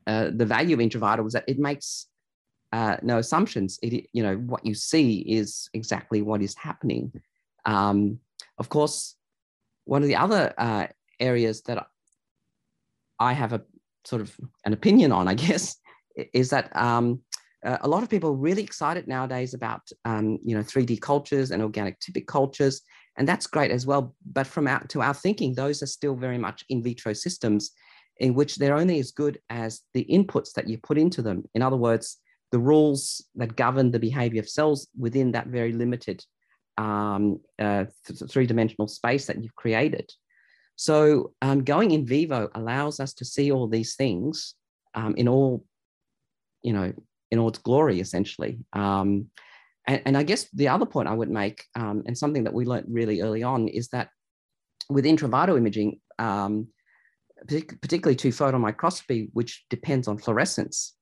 S3: uh, the value of Intravital was that it makes uh, no assumptions. It, you know, what you see is exactly what is happening. Um, of course, one of the other uh, areas that I have a sort of an opinion on, I *laughs* guess, is that um, a lot of people are really excited nowadays about um, you know 3D cultures and organotypic cultures, and that's great as well. But from out to our thinking, those are still very much in vitro systems, in which they're only as good as the inputs that you put into them. In other words, the rules that govern the behavior of cells within that very limited um, uh, th- three-dimensional space that you've created. So um, going in vivo allows us to see all these things um, in all, you know, in all its glory, essentially. Um, and, and, I guess the other point I would make, um, and something that we learned really early on, is that with intravital imaging, um, particularly two photon microscopy, which depends on fluorescence,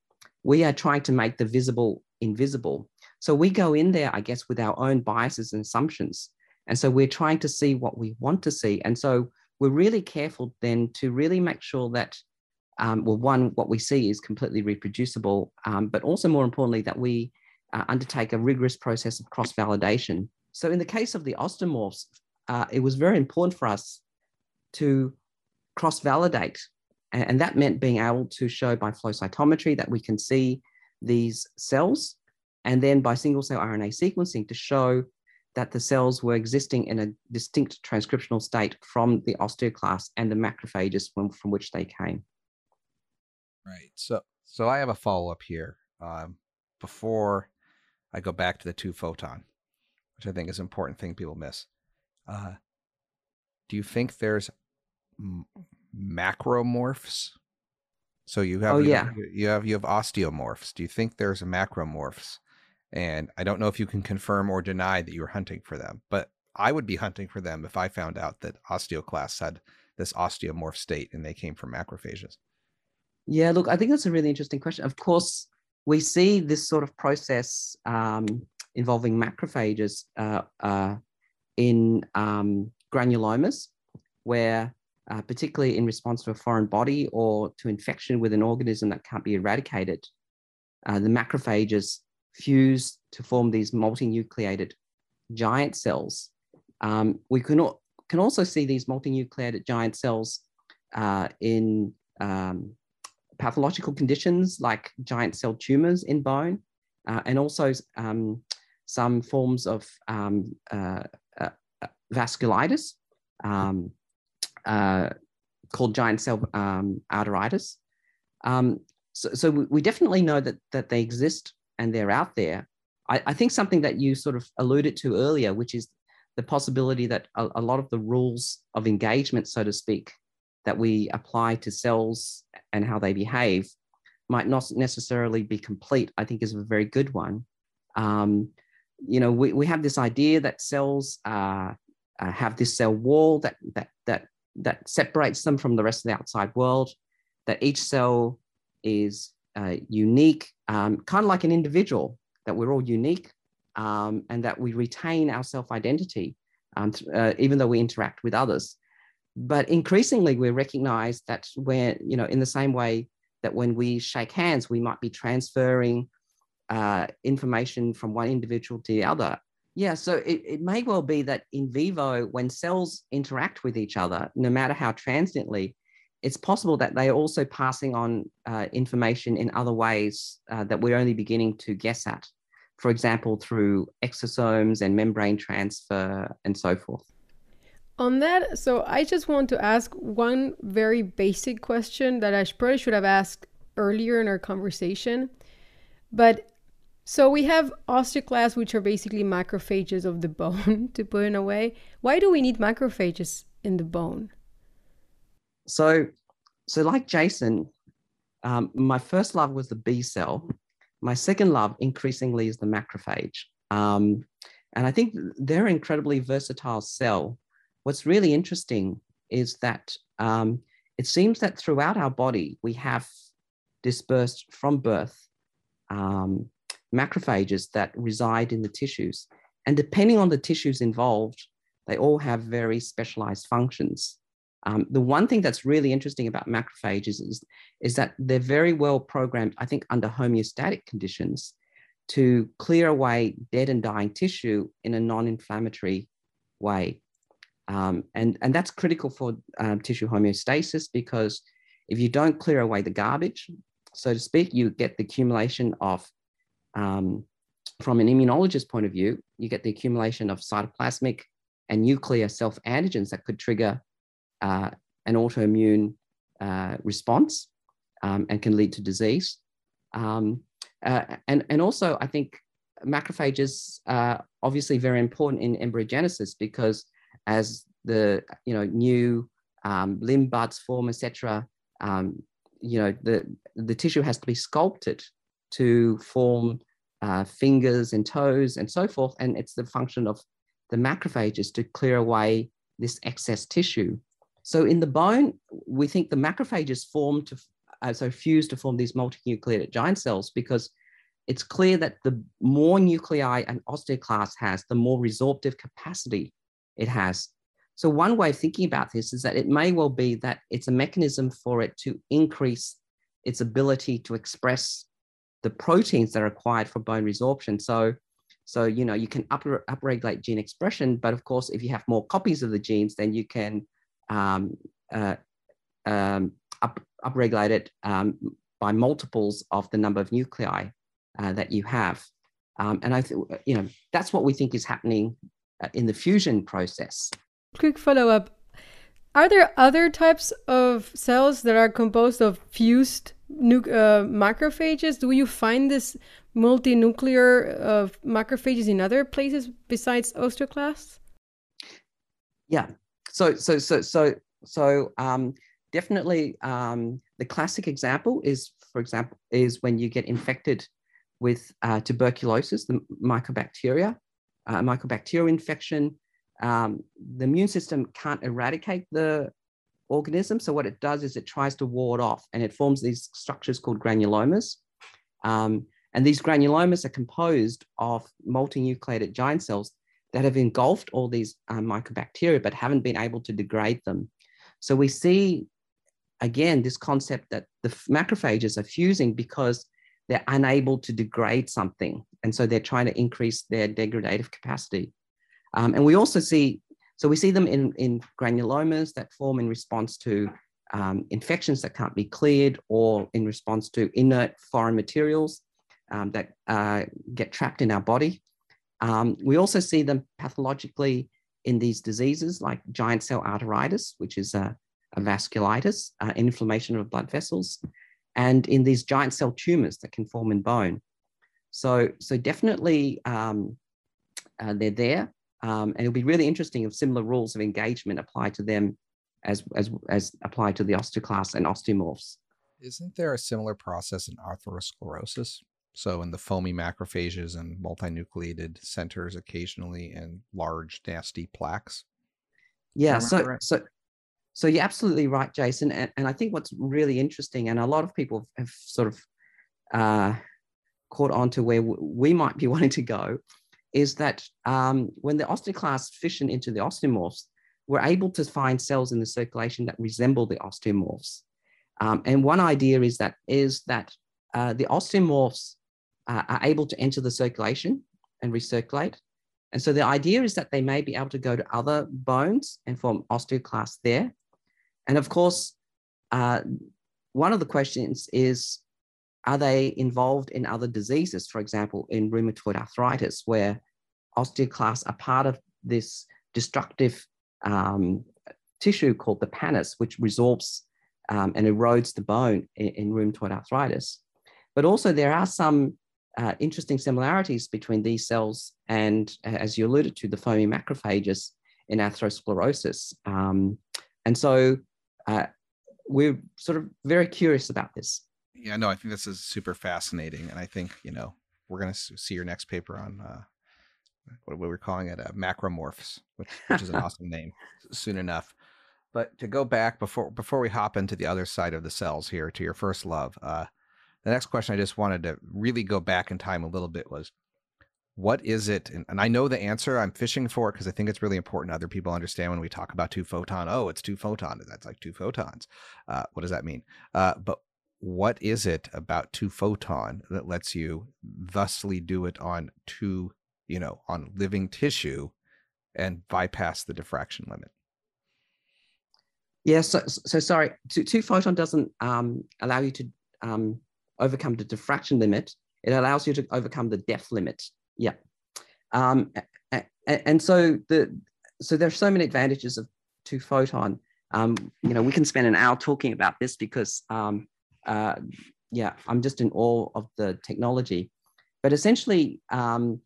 S3: we are trying to make the visible invisible. So we go in there, I guess, with our own biases and assumptions. And so we're trying to see what we want to see. And so we're really careful then to really make sure that, um, well, one, what we see is completely reproducible, um, but also more importantly, that we uh, undertake a rigorous process of cross validation. So in the case of the osteomorphs, uh, it was very important for us to cross validate. And that meant being able to show by flow cytometry that we can see these cells, and then by single cell RNA sequencing to show that the cells were existing in a distinct transcriptional state from the osteoclasts and the macrophages from, from which they came.
S1: Right. So, so I have a follow up here. Um, before I go back to the two photon, which I think is an important thing people miss. Uh, do you think there's macromorphs? So you have,
S3: oh,
S1: you
S3: yeah.
S1: Have, you have you have osteomorphs. Do you think there's a macromorphs? And I don't know if you can confirm or deny that you were hunting for them, but I would be hunting for them if I found out that osteoclasts had this osteomorph state and they came from macrophages.
S3: Yeah, look, I think that's a really interesting question. Of course, we see this sort of process um, involving macrophages uh, uh, in um, granulomas, where uh, particularly in response to a foreign body or to infection with an organism that can't be eradicated, uh, the macrophages fuse to form these multinucleated giant cells. Um, we can, can also see these multinucleated giant cells uh, in um, pathological conditions like giant cell tumors in bone, uh, and also um, some forms of um, uh, uh, vasculitis um, uh, called giant cell um, arteritis. Um, so, so we definitely know that, that they exist and they're out there. I, I, think something that you sort of alluded to earlier, which is the possibility that a, a lot of the rules of engagement, so to speak, that we apply to cells and how they behave might not necessarily be complete, I think is a very good one. Um, you know, we, we have this idea that cells uh, uh, have this cell wall that, that, that, that separates them from the rest of the outside world, that each cell is uh, unique, um, kind of like an individual, that we're all unique um, and that we retain our self identity, um, uh, even though we interact with others. But increasingly, we recognize that we're, you know, in the same way that when we shake hands, we might be transferring uh, information from one individual to the other. Yeah, so it, it may well be that in vivo, when cells interact with each other, no matter how transiently, it's possible that they are also passing on uh, information in other ways uh, that we're only beginning to guess at. For example, through exosomes and membrane transfer and so forth.
S2: On that, so I just want to ask one very basic question that I probably should have asked earlier in our conversation. But so we have osteoclasts, which are basically macrophages of the *laughs* bone, *laughs* to put in a way. Why do we need macrophages in the bone?
S3: So, so like Jason, um, my first love was the B cell. My second love, increasingly, is the macrophage. Um, and I think they're an incredibly versatile cell what's really interesting is that um, it seems that throughout our body, we have dispersed from birth um, macrophages that reside in the tissues. And depending on the tissues involved, they all have very specialized functions. Um, the one thing that's really interesting about macrophages is, is that they're very well programmed, I think, under homeostatic conditions to clear away dead and dying tissue in a non inflammatory way. Um, and, and that's critical for um, tissue homeostasis because if you don't clear away the garbage, so to speak, you get the accumulation of, um, from an immunologist point of view, you get the accumulation of cytoplasmic and nuclear self antigens that could trigger uh, an autoimmune uh, response um, and can lead to disease. Um, uh, and, and also, I think macrophages are obviously very important in embryogenesis because as the you know new um, limb buds form, etc., um, you know the the tissue has to be sculpted to form uh, fingers and toes and so forth, and it's the function of the macrophages to clear away this excess tissue. So in the bone, we think the macrophages form to uh, so fuse to form these multinucleated giant cells because it's clear that the more nuclei an osteoclast has, the more resorptive capacity it has. So one way of thinking about this is that it may well be that it's a mechanism for it to increase its ability to express the proteins that are required for bone resorption. So, so you know, you can up, upregulate gene expression, but of course, if you have more copies of the genes, then you can um, uh, um, up, upregulate it um, by multiples of the number of nuclei uh, that you have. Um, and I think, you know, that's what we think is happening uh, in the fusion process.
S2: Quick follow up. Are there other types of cells that are composed of fused nu- uh, macrophages? Do you find this multinuclear uh, macrophages in other places besides osteoclasts?
S3: Yeah. So so so so so um, definitely um, the classic example is, for example, is when you get infected with uh, tuberculosis, the mycobacteria, uh, mycobacterial infection um, the immune system can't eradicate the organism. So what it does is it tries to ward off and it forms these structures called granulomas. Um, and these granulomas are composed of multinucleated giant cells that have engulfed all these um, mycobacteria but haven't been able to degrade them. So we see, again, this concept that the macrophages are fusing because they're unable to degrade something. And so they're trying to increase their degradative capacity. Um, and we also see, so we see them in, in granulomas that form in response to um, infections that can't be cleared or in response to inert foreign materials um, that uh, get trapped in our body. Um, we also see them pathologically in these diseases like giant cell arteritis, which is a, a vasculitis, uh, inflammation of blood vessels, and in these giant cell tumors that can form in bone. So, so definitely um, uh, they're there. Um, and it'll be really interesting if similar rules of engagement apply to them as, as, as apply to the osteoclasts and osteomorphs.
S1: Isn't there a similar process in atherosclerosis? So in the foamy macrophages and multinucleated centers occasionally and large nasty plaques?
S3: Yeah, so, so so you're absolutely right, Jason. And, and I think what's really interesting, and a lot of people have sort of uh, caught on to where we might be *laughs* wanting to go, is that um, when the osteoclasts fission into the osteomorphs, we're able to find cells in the circulation that resemble the osteomorphs. Um, and one idea is that is that uh, the osteomorphs uh, are able to enter the circulation and recirculate. And so the idea is that they may be able to go to other bones and form osteoclasts there. And of course, uh, one of the questions is are they involved in other diseases, for example, in rheumatoid arthritis, where osteoclasts are part of this destructive um, tissue called the pannus, which resorbs um, and erodes the bone in, in, rheumatoid arthritis. But also, there are some uh, interesting similarities between these cells and, as you alluded to, the foamy macrophages in atherosclerosis. Um, and so, uh, we're sort of very curious about this
S1: yeah, no, I think this is super fascinating, and I think you know we're gonna see your next paper on uh, what we were calling it, uh, macromorphs, which, which is an *laughs* awesome name. Soon enough, but to go back before before we hop into the other side of the cells here to your first love, uh, the next question I just wanted to really go back in time a little bit was what is it? And, and I know the answer. I'm fishing for it because I think it's really important other people understand when we talk about two photon. Oh, it's two photon. That's like two photons. Uh, what does that mean? Uh, but what is it about two photon that lets you thusly do it on two, you know, on living tissue and bypass the diffraction limit?
S3: Yeah, so, so sorry, two, two photon doesn't um, allow you to um, overcome the diffraction limit. It allows you to overcome the depth limit. Yeah. Um, and, so the so there's so many advantages of two photon. Um, you know, we can spend an hour talking about this because um, uh, yeah, I'm just in awe of the technology. But essentially, um,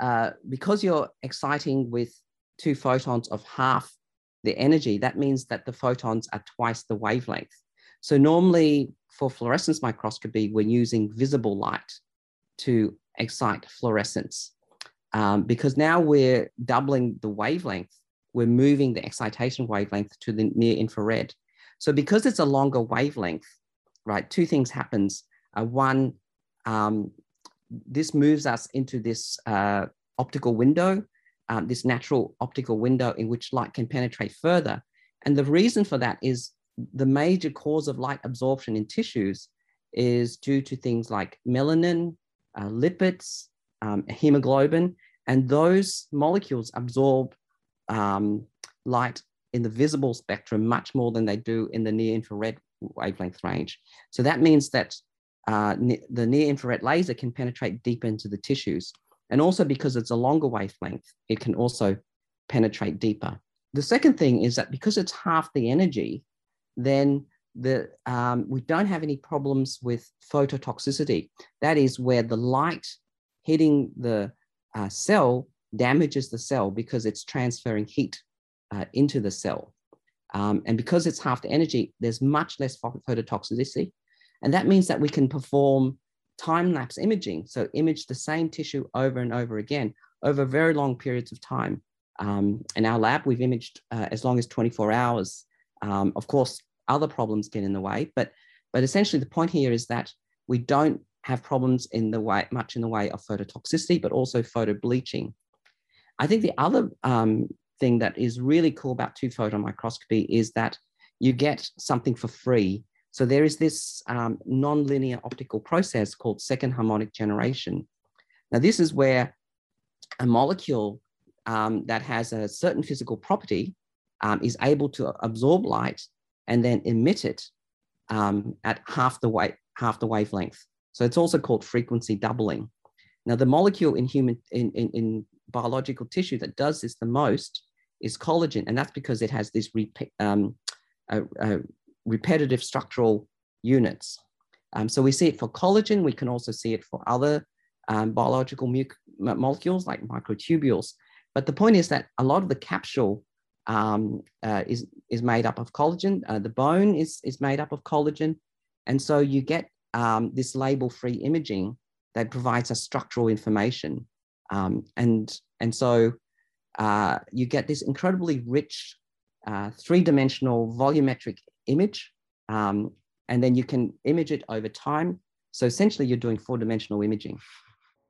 S3: uh, because you're exciting with two photons of half the energy, that means that the photons are twice the wavelength. So normally for fluorescence microscopy, we're using visible light to excite fluorescence. Um, because now we're doubling the wavelength, we're moving the excitation wavelength to the near infrared. So because it's a longer wavelength, right, two things happens. Uh, one, um, this moves us into this uh, optical window, um, this natural optical window in which light can penetrate further. And the reason for that is the major cause of light absorption in tissues is due to things like melanin, uh, lipids, um, hemoglobin, and those molecules absorb um, light in the visible spectrum much more than they do in the near infrared wavelength range. So that means that uh, the near infrared laser can penetrate deep into the tissues. And also because it's a longer wavelength, it can also penetrate deeper. The second thing is that because it's half the energy, then the, um, we don't have any problems with phototoxicity. That is where the light hitting the uh, cell damages the cell because it's transferring heat uh, into the cell. Um, and because it's half the energy, there's much less phototoxicity. And that means that we can perform time-lapse imaging. So image the same tissue over and over again over very long periods of time. Um, in our lab, we've imaged uh, as long as 24 hours. Um, of course, other problems get in the way, but, but essentially the point here is that we don't have problems in the way, much in the way of phototoxicity, but also photo bleaching. I think the other um, thing that is really cool about two photon microscopy is that you get something for free. So there is this um, nonlinear optical process called second harmonic generation. Now, this is where a molecule um, that has a certain physical property um, is able to absorb light and then emit it um, at half the, wa- half the wavelength. So it's also called frequency doubling. Now, the molecule in human in, in, in biological tissue that does this the most is collagen, and that's because it has these rep- um, uh, uh, repetitive structural units. Um, so we see it for collagen. We can also see it for other um, biological molecules like microtubules. But the point is that a lot of the capsule um, uh, is, is made up of collagen. Uh, the bone is, is made up of collagen. And so you get um, this label-free imaging that provides us structural information. Um, and, and so uh, you get this incredibly rich uh, three-dimensional volumetric image, um, and then you can image it over time. So essentially, you're doing four-dimensional imaging.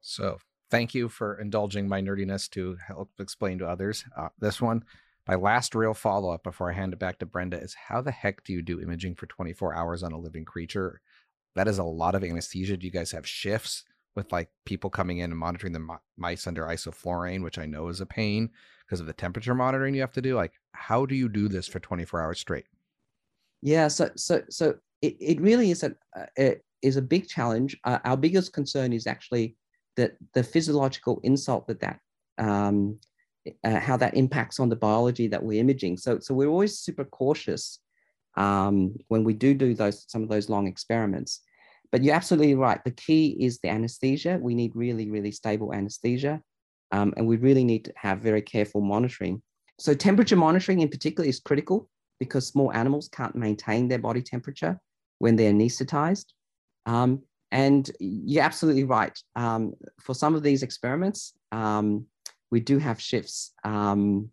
S1: So thank you for indulging my nerdiness to help explain to others. Uh, this one, my last real follow-up before I hand it back to Brenda is how the heck do you do imaging for 24 hours on a living creature? That is a lot of anesthesia. Do you guys have shifts? With like people coming in and monitoring the mice under isoflurane, which I know is a pain because of the temperature monitoring you have to do. Like, how do you do this for 24 hours straight?
S3: Yeah, so so so it, it really is a uh, it is a big challenge. Uh, our biggest concern is actually that the physiological insult that that um, uh, how that impacts on the biology that we're imaging. So so we're always super cautious um, when we do do those some of those long experiments. But you're absolutely right. The key is the anesthesia. We need really, really stable anesthesia. Um, and we really need to have very careful monitoring. So, temperature monitoring in particular is critical because small animals can't maintain their body temperature when they're anesthetized. Um, and you're absolutely right. Um, for some of these experiments, um, we do have shifts. Um,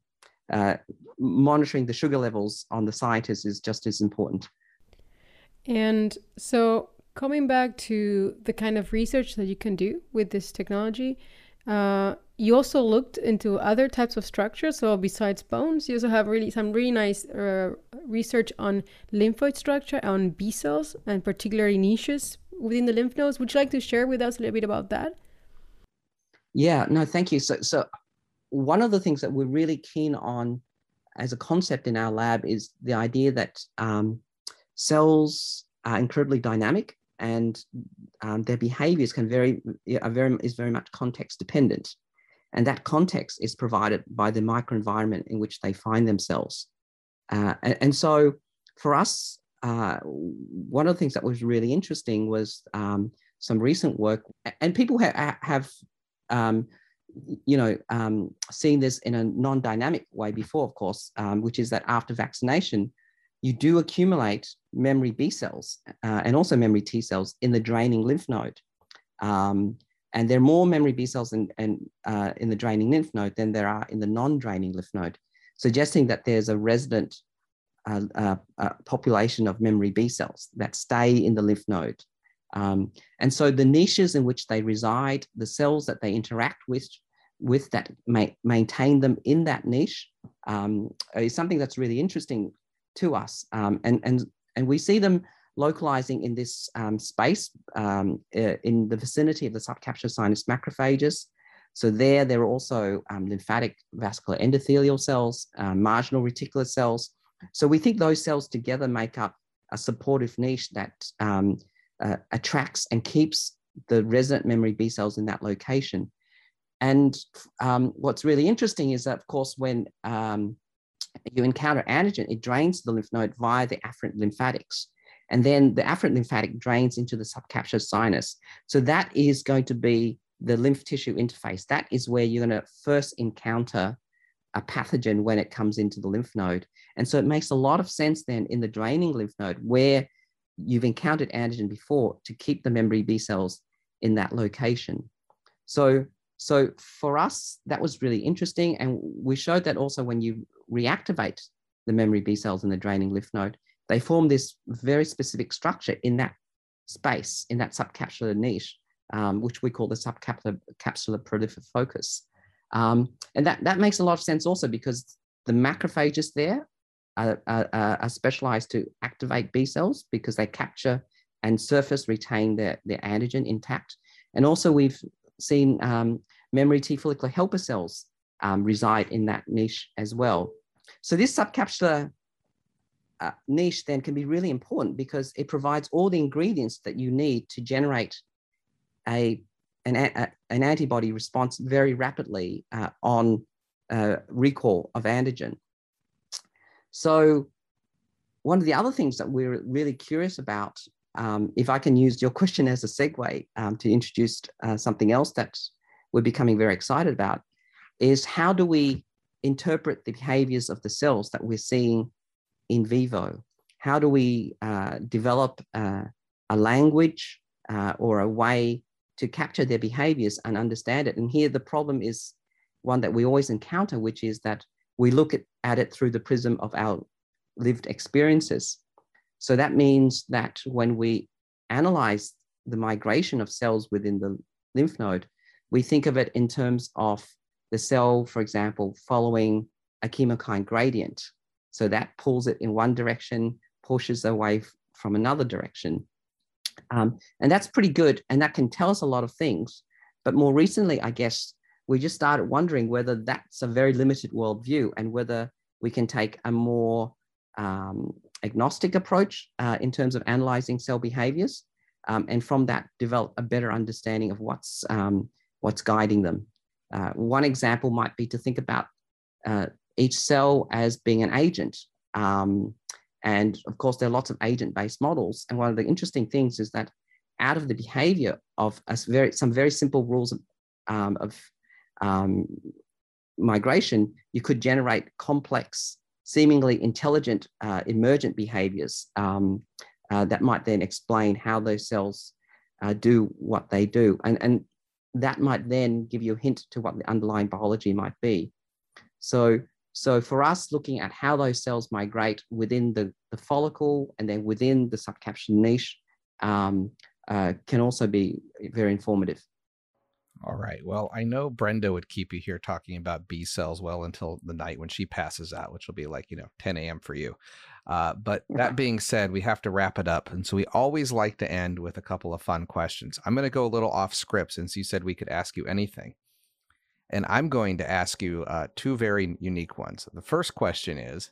S3: uh, monitoring the sugar levels on the scientists is just as important.
S2: And so Coming back to the kind of research that you can do with this technology, uh, you also looked into other types of structures. So besides bones, you also have really some really nice uh, research on lymphoid structure, on B cells, and particularly niches within the lymph nodes. Would you like to share with us a little bit about that?
S3: Yeah, no, thank you. So, so one of the things that we're really keen on as a concept in our lab is the idea that um, cells are incredibly dynamic and um, their behaviors can vary, are very, is very much context dependent. And that context is provided by the microenvironment in which they find themselves. Uh, and, and, so for us, uh, one of the things that was really interesting was um, some recent work, and people ha- have, um, you know, um, seen this in a non-dynamic way before, of course, um, which is that after vaccination, you do accumulate memory B cells uh, and also memory T cells in the draining lymph node. Um, and there are more memory B cells in, in, uh, in the draining lymph node than there are in the non-draining lymph node, suggesting that there's a resident uh, uh, uh population of memory B cells that stay in the lymph node. Um, and so the niches in which they reside, the cells that they interact with, with that ma maintain them in that niche um, is something that's really interesting to us. Um, and, and, and we see them localizing in this um, space um, in the vicinity of the subcapsular sinus macrophages. So there, there are also um, lymphatic vascular endothelial cells, uh, marginal reticular cells. So we think those cells together make up a supportive niche that um, uh, attracts and keeps the resident memory B cells in that location. And um, what's really interesting is that, of course, when um, you encounter antigen, it drains the lymph node via the afferent lymphatics. And then the afferent lymphatic drains into the subcapsular sinus. So that is going to be the lymph tissue interface. That is where you're going to first encounter a pathogen when it comes into the lymph node. And so it makes a lot of sense then in the draining lymph node where you've encountered antigen before to keep the memory B cells in that location. So so for us, that was really interesting. And we showed that also when you reactivate the memory B cells in the draining lymph node, they form this very specific structure in that space, in that subcapsular niche, um, which we call the subcapsular capsular prolific focus. Um, and that, that makes a lot of sense also because the macrophages there are, are, are, specialized to activate B cells because they capture and surface retain their, their antigen intact. And also we've seen um, memory T follicular helper cells um, reside in that niche as well. So this subcapsular uh, niche then can be really important because it provides all the ingredients that you need to generate a, an, a, an antibody response very rapidly uh, on uh, recall of antigen. So one of the other things that we're really curious about um, if I can use your question as a segue um, to introduce uh, something else that we're becoming very excited about, is how do we interpret the behaviors of the cells that we're seeing in vivo? How do we uh, develop uh, a language uh, or a way to capture their behaviors and understand it? And here the problem is one that we always encounter, which is that we look at, at it through the prism of our lived experiences. So that means that when we analyze the migration of cells within the lymph node, we think of it in terms of the cell, for example, following a chemokine gradient. So that pulls it in one direction, pushes away from another direction. Um, and that's pretty good. And that can tell us a lot of things. But more recently, I guess we just started wondering whether that's a very limited worldview and whether we can take a more um, agnostic approach uh, in terms of analyzing cell behaviors. Um, and from that, develop a better understanding of what's, um, what's guiding them. Uh, one example might be to think about uh, each cell as being an agent. Um, and of course, there are lots of agent-based models. And one of the interesting things is that out of the behavior of very, some very simple rules of, um, of um, migration, you could generate complex seemingly intelligent uh, emergent behaviors um, uh, that might then explain how those cells uh, do what they do. And, and that might then give you a hint to what the underlying biology might be. So, so for us, looking at how those cells migrate within the, the follicle and then within the subcapsular niche um, uh, can also be very informative.
S1: All right. Well, I know Brenda would keep you here talking about B cells well until the night when she passes out, which will be like, you know, 10 a.m. for you. Uh, but that being said, we have to wrap it up. And so we always like to end with a couple of fun questions. I'm going to go a little off script since you said we could ask you anything. And I'm going to ask you uh, two very unique ones. The first question is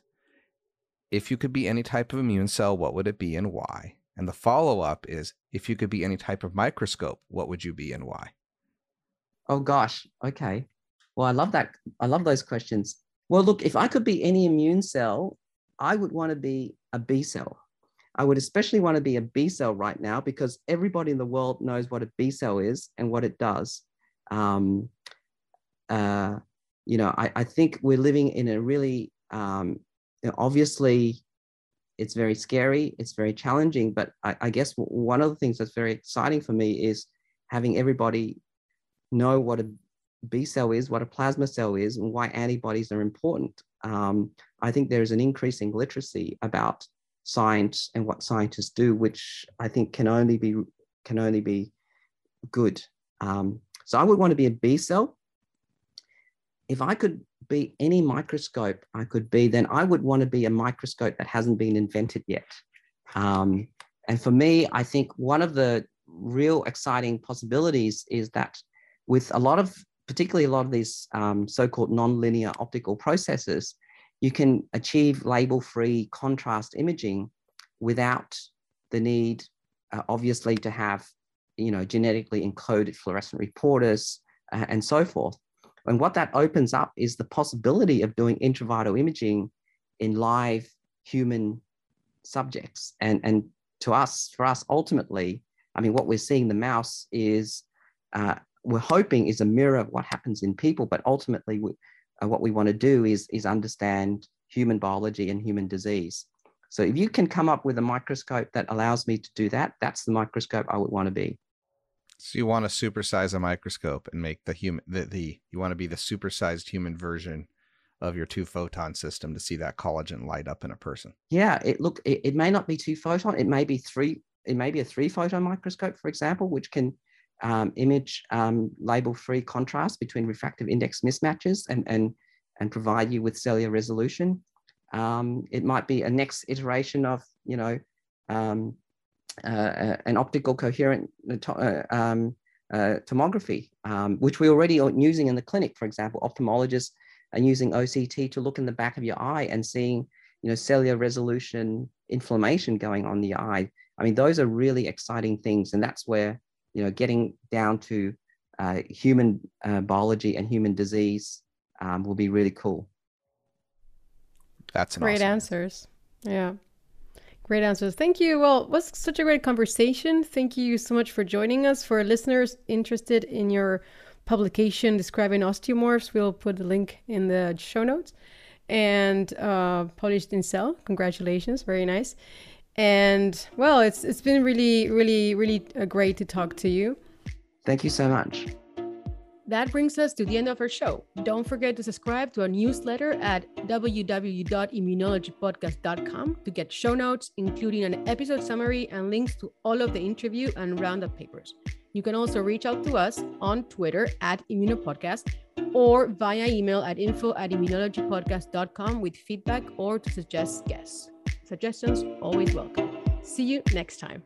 S1: if you could be any type of immune cell, what would it be and why? And the follow up is if you could be any type of microscope, what would you be and why?
S3: Oh gosh. Okay. Well, I love that. I love those questions. Well, look, if I could be any immune cell, I would want to be a B cell. I would especially want to be a B cell right now because everybody in the world knows what a B cell is and what it does. Um, uh, you know, I, I, think we're living in a really, um, you know, obviously, it's very scary, it's very challenging, but I, I guess one of the things that's very exciting for me is having everybody know what a B cell is, what a plasma cell is, and why antibodies are important. Um, I think there's an increasing literacy about science and what scientists do, which I think can only be can only be good. Um, so I would want to be a B cell. If I could be any microscope I could be, then I would want to be a microscope that hasn't been invented yet. Um, and for me, I think one of the real exciting possibilities is that with a lot of, particularly a lot of these um, so-called nonlinear optical processes, you can achieve label-free contrast imaging without the need, uh, obviously, to have you know genetically encoded fluorescent reporters uh, and so forth. And what that opens up is the possibility of doing intravital imaging in live human subjects. And, and to us, for us, ultimately, I mean, what we're seeing the mouse is uh, we're hoping is a mirror of what happens in people, but ultimately we, uh, what we want to do is, is understand human biology and human disease. So if you can come up with a microscope that allows me to do that, that's the microscope I would want to be.
S1: So you want to supersize a microscope and make the human the, the you want to be the supersized human version of your two photon system to see that collagen light up in a person.
S3: Yeah, it look it, it may not be two photon, it may be three, it may be a three photon microscope, for example, which can um, image um, label-free contrast between refractive index mismatches and, and, and provide you with cellular resolution. Um, it might be a next iteration of, you know, um, uh, uh, an optical coherent uh, uh um, uh, tomography, um, which we already are using in the clinic. For example, ophthalmologists are using OCT to look in the back of your eye and seeing, you know, cellular resolution inflammation going on the eye. I mean, those are really exciting things, and that's where you know, getting down to uh, human uh, biology and human disease um, will be really cool.
S1: That's
S2: great
S1: awesome
S2: answers. Yeah. Great answers. Thank you. Well, it was such a great conversation. Thank you so much for joining us. For listeners interested in your publication describing osteomorphs, we'll put the link in the show notes. And uh, published in Cell. Congratulations. Very nice. And well, it's it's been really, really, really uh, great to talk to you.
S3: Thank you so much.
S2: That brings us to the end of our show. Don't forget to subscribe to our newsletter at www.immunologypodcast.com to get show notes, including an episode summary and links to all of the interview and roundup papers. You can also reach out to us on Twitter at Immunopodcast or via email at info at immunologypodcast.com with feedback or to suggest guests. Suggestions always welcome. See you next time.